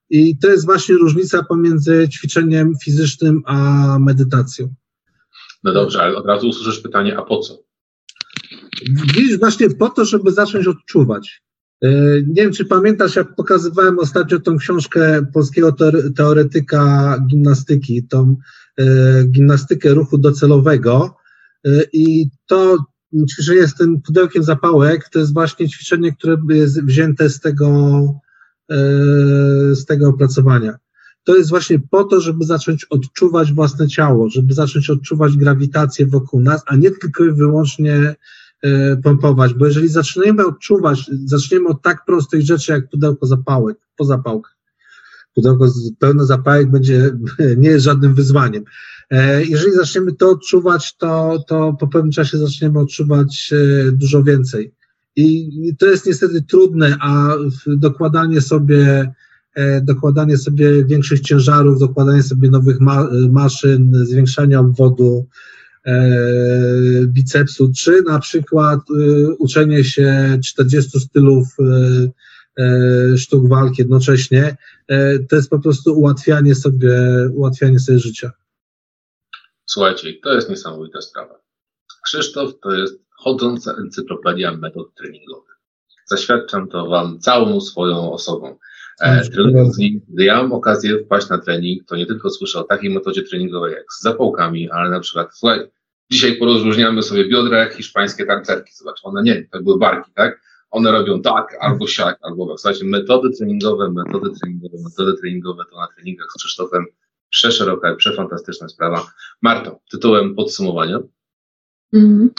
I to jest właśnie różnica pomiędzy ćwiczeniem fizycznym a medytacją. No dobrze, ale od razu usłyszysz pytanie, a po co? Widzisz, właśnie po to, żeby zacząć odczuwać. E, nie wiem, czy pamiętasz, jak pokazywałem ostatnio tą książkę polskiego teoretyka gimnastyki, tą e, gimnastykę ruchu docelowego. E, I to ćwiczenie z tym pudełkiem zapałek to jest właśnie ćwiczenie, które jest wzięte z tego, z tego opracowania. To jest właśnie po to, żeby zacząć odczuwać własne ciało, żeby zacząć odczuwać grawitację wokół nas, a nie tylko i wyłącznie pompować, bo jeżeli zaczniemy odczuwać, zaczniemy od tak prostych rzeczy jak pudełko zapałek, po zapałkach, pudełko pełne zapałek będzie, nie jest żadnym wyzwaniem. E, jeżeli zaczniemy to odczuwać, to, to po pewnym czasie zaczniemy odczuwać e, dużo więcej. I to jest niestety trudne, a dokładanie sobie, e, dokładanie sobie większych ciężarów, dokładanie sobie nowych ma maszyn, zwiększania obwodu, bicepsu, czy na przykład uczenie się 40 stylów sztuk walki jednocześnie, to jest po prostu ułatwianie sobie, ułatwianie sobie życia. Słuchajcie, to jest niesamowita sprawa. Krzysztof to jest chodząca encyklopedia metod treningowych. Zaświadczam to Wam całą swoją osobą. E, trenując z nim, gdy ja mam okazję wpaść na trening, to nie tylko słyszę o takiej metodzie treningowej jak z zapałkami, ale na przykład, słuchaj, dzisiaj porozróżniamy sobie biodra jak hiszpańskie tancerki. Zobacz, one nie, to były barki, tak? One robią tak, albo siak, albo tak. Słuchajcie, metody treningowe, metody treningowe, metody treningowe to na treningach z Krzysztofem przeszeroka i przefantastyczna sprawa. Marto, tytułem podsumowania. Mm.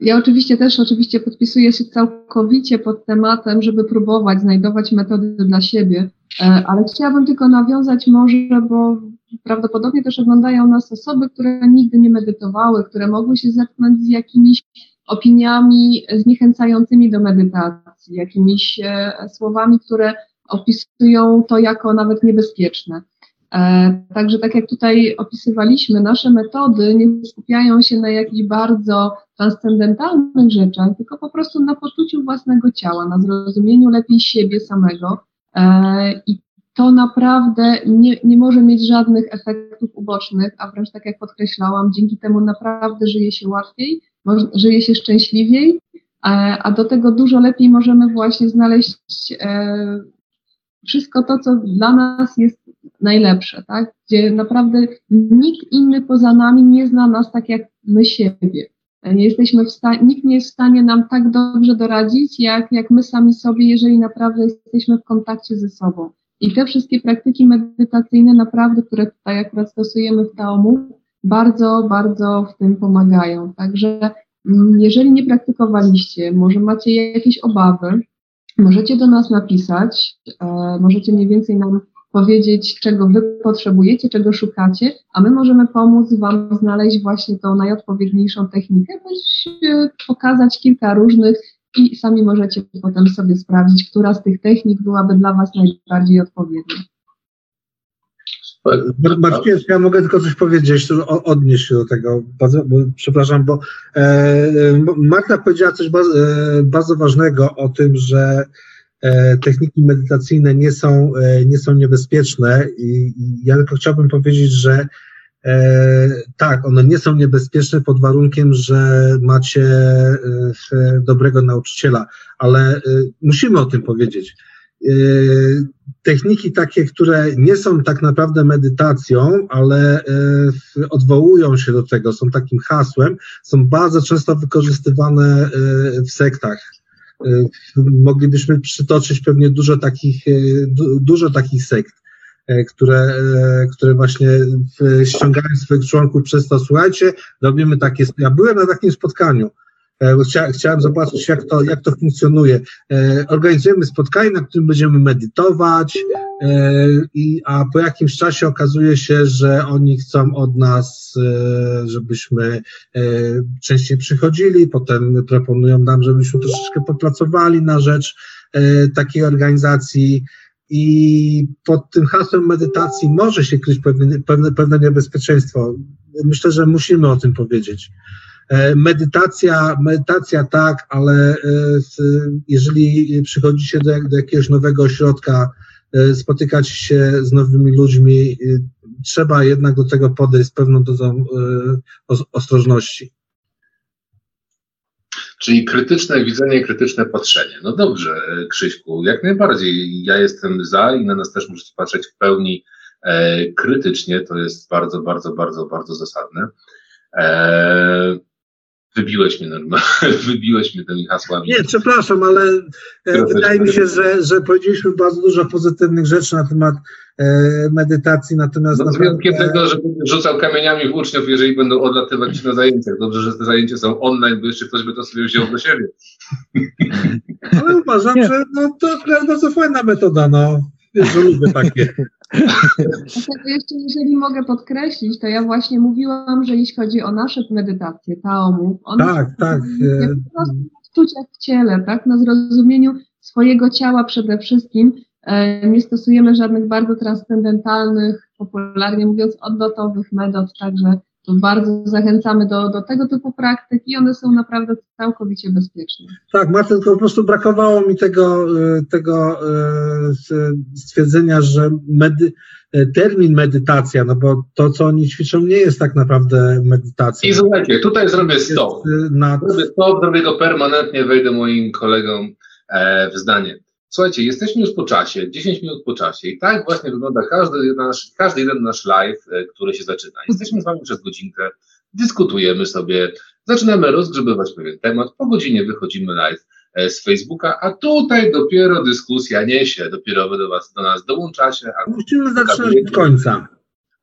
Ja oczywiście też oczywiście podpisuję się całkowicie pod tematem, żeby próbować znajdować metody dla siebie, e, ale chciałabym tylko nawiązać może, bo prawdopodobnie też oglądają nas osoby, które nigdy nie medytowały, które mogły się zetknąć z jakimiś opiniami zniechęcającymi do medytacji, jakimiś e, słowami, które opisują to jako nawet niebezpieczne. E, także tak jak tutaj opisywaliśmy, nasze metody nie skupiają się na jakichś bardzo transcendentalnych rzeczach, tylko po prostu na poczuciu własnego ciała, na zrozumieniu lepiej siebie samego. E, I to naprawdę nie, nie może mieć żadnych efektów ubocznych, a wręcz tak jak podkreślałam, dzięki temu naprawdę żyje się łatwiej, żyje się szczęśliwiej, a do tego dużo lepiej możemy właśnie znaleźć e, wszystko to, co dla nas jest najlepsze, tak? Gdzie naprawdę nikt inny poza nami nie zna nas tak jak my siebie. Nie jesteśmy w stanie, nikt nie jest w stanie nam tak dobrze doradzić, jak, jak my sami sobie, jeżeli naprawdę jesteśmy w kontakcie ze sobą. I te wszystkie praktyki medytacyjne, naprawdę, które tutaj akurat stosujemy w Taomu, bardzo, bardzo w tym pomagają. Także mm, jeżeli nie praktykowaliście, może macie jakieś obawy, możecie do nas napisać, e, możecie mniej więcej nam powiedzieć, czego wy potrzebujecie, czego szukacie, a my możemy pomóc wam znaleźć właśnie tą najodpowiedniejszą technikę, bądź e, pokazać kilka różnych i sami możecie potem sobie sprawdzić, która z tych technik byłaby dla was najbardziej odpowiednia. Marcin, ja mogę tylko coś powiedzieć, odnieść się do tego, bardzo, przepraszam, bo e, Marta powiedziała coś bardzo, e, bardzo ważnego o tym, że E, techniki medytacyjne nie są, e, nie są niebezpieczne i, ja tylko chciałbym powiedzieć, że e, tak, one nie są niebezpieczne pod warunkiem, że macie dobrego nauczyciela, ale musimy o tym powiedzieć. Techniki takie, które nie są tak naprawdę medytacją, ale odwołują się do tego, są takim hasłem, są bardzo często wykorzystywane w sektach. Moglibyśmy przytoczyć pewnie dużo takich, dużo takich sekt, które, które właśnie ściągają swoich członków przez to, słuchajcie, robimy takie, ja byłem na takim spotkaniu, E, chcia, chciałem zobaczyć, jak to, jak to funkcjonuje. E, organizujemy spotkanie, na którym będziemy medytować, e, i, a po jakimś czasie okazuje się, że oni chcą od nas, żebyśmy częściej przychodzili, potem proponują nam, żebyśmy troszeczkę popracowali na rzecz takiej organizacji. I pod tym hasłem medytacji może się kryć pewne, pewne, pewne niebezpieczeństwo. Myślę, że musimy o tym powiedzieć. E, medytacja, medytacja tak, ale e, jeżeli przychodzicie do, do jakiegoś nowego ośrodka, e, spotykać się z nowymi ludźmi, trzeba jednak do tego podejść z pewną dozą ostrożności. Czyli krytyczne widzenie, krytyczne patrzenie. No dobrze, Krzyśku, jak najbardziej. Ja jestem za i na nas też musicie patrzeć w pełni e, krytycznie. To jest bardzo, bardzo, bardzo, bardzo zasadne. E, Wybiłeś mnie normalnie, wybiłeś mnie tymi hasłami. Nie, przepraszam, ale e, wydaje mi się, że, że powiedzieliśmy bardzo dużo pozytywnych rzeczy na temat e, medytacji, natomiast... No, z wyjątkiem tego, że będę rzucał kamieniami w uczniów, jeżeli będą odlatywać na zajęciach. Dobrze, że te zajęcia są online, bo jeszcze ktoś by to sobie wziął do siebie. Ale uważam, Nie. że no, to bardzo fajna metoda, no. Wiesz, że lubię takie. Dlatego jeszcze, jeżeli mogę podkreślić, to ja właśnie mówiłam, że jeśli chodzi o nasze medytacje, taomów, one tak, tak. na odczuciach w ciele, tak, na zrozumieniu swojego ciała przede wszystkim. E, nie stosujemy żadnych bardzo transcendentalnych, popularnie mówiąc, odlotowych metod, także to bardzo zachęcamy do, do tego typu praktyk i one są naprawdę całkowicie bezpieczne. Tak, Martin, po prostu brakowało mi tego, e, tego e, stwierdzenia, że medy, e, termin medytacja, no bo to, co oni ćwiczą, nie jest tak naprawdę medytacją. I słuchajcie, tutaj zrobię stop. Nad... Zrobię stop, zrobię go permanentnie, wejdę moim kolegom w zdanie. Słuchajcie, jesteśmy już po czasie, 10 minut po czasie i tak właśnie wygląda każdy, nasz, każdy jeden nasz live, e, który się zaczyna. Jesteśmy z Wami przez godzinkę, dyskutujemy sobie, zaczynamy rozgrzebywać pewien temat, po godzinie wychodzimy live e, z Facebooka, a tutaj dopiero dyskusja niesie, dopiero Wy do, was, do nas dołączacie. Musimy zaczynać od końca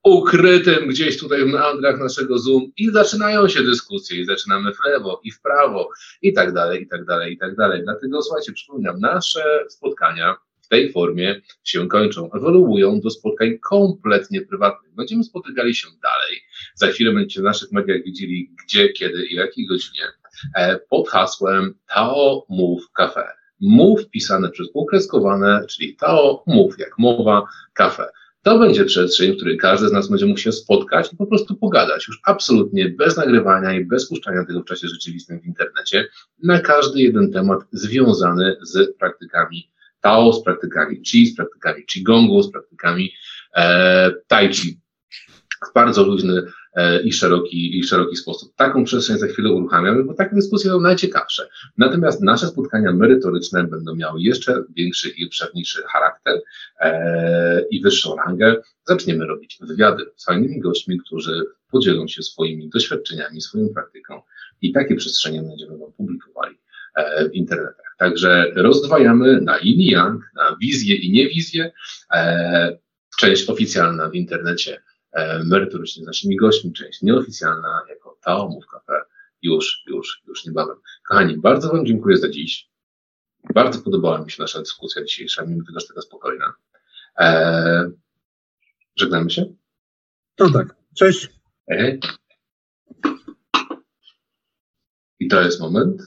ukrytym gdzieś tutaj w meandrach naszego Zoom i zaczynają się dyskusje i zaczynamy w lewo i w prawo i tak dalej, i tak dalej, i tak dalej. Dlatego słuchajcie, przypominam, nasze spotkania w tej formie się kończą, ewoluują do spotkań kompletnie prywatnych. Będziemy spotykali się dalej. Za chwilę będziecie w naszych mediach widzieli gdzie, kiedy i w jakiej godzinie e, pod hasłem Tao Move Cafe. Move pisane przez ukreskowane, czyli Tao Move, jak mowa, kafe. To będzie przestrzeń, w której każdy z nas będzie mógł się spotkać i po prostu pogadać, już absolutnie bez nagrywania i bez puszczania tego w czasie rzeczywistym w internecie, na każdy jeden temat związany z praktykami Tao, z praktykami Chi, z praktykami Qigongu, z praktykami e, Tai Chi. W bardzo luźny i szeroki, i szeroki sposób. Taką przestrzeń za chwilę uruchamiamy, bo takie dyskusje są najciekawsze. Natomiast nasze spotkania merytoryczne będą miały jeszcze większy i obszerniejszy charakter e, i wyższą rangę. Zaczniemy robić wywiady z fajnymi gośćmi, którzy podzielą się swoimi doświadczeniami, swoją praktyką i takie przestrzenie będziemy Wam publikowali e, w internetach. Także rozdwajamy na yin i yang, na wizję i niewizję. E, część oficjalna w internecie E, merytorycznie z naszymi gośćmi, część nieoficjalna jako Tao Move Cafe już, już, już niebawem. Kochani, bardzo Wam dziękuję za dziś. Bardzo podobała mi się nasza dyskusja dzisiejsza, mimo tego, że taka spokojna. Eee, żegnamy się? No tak. Cześć. I to jest moment,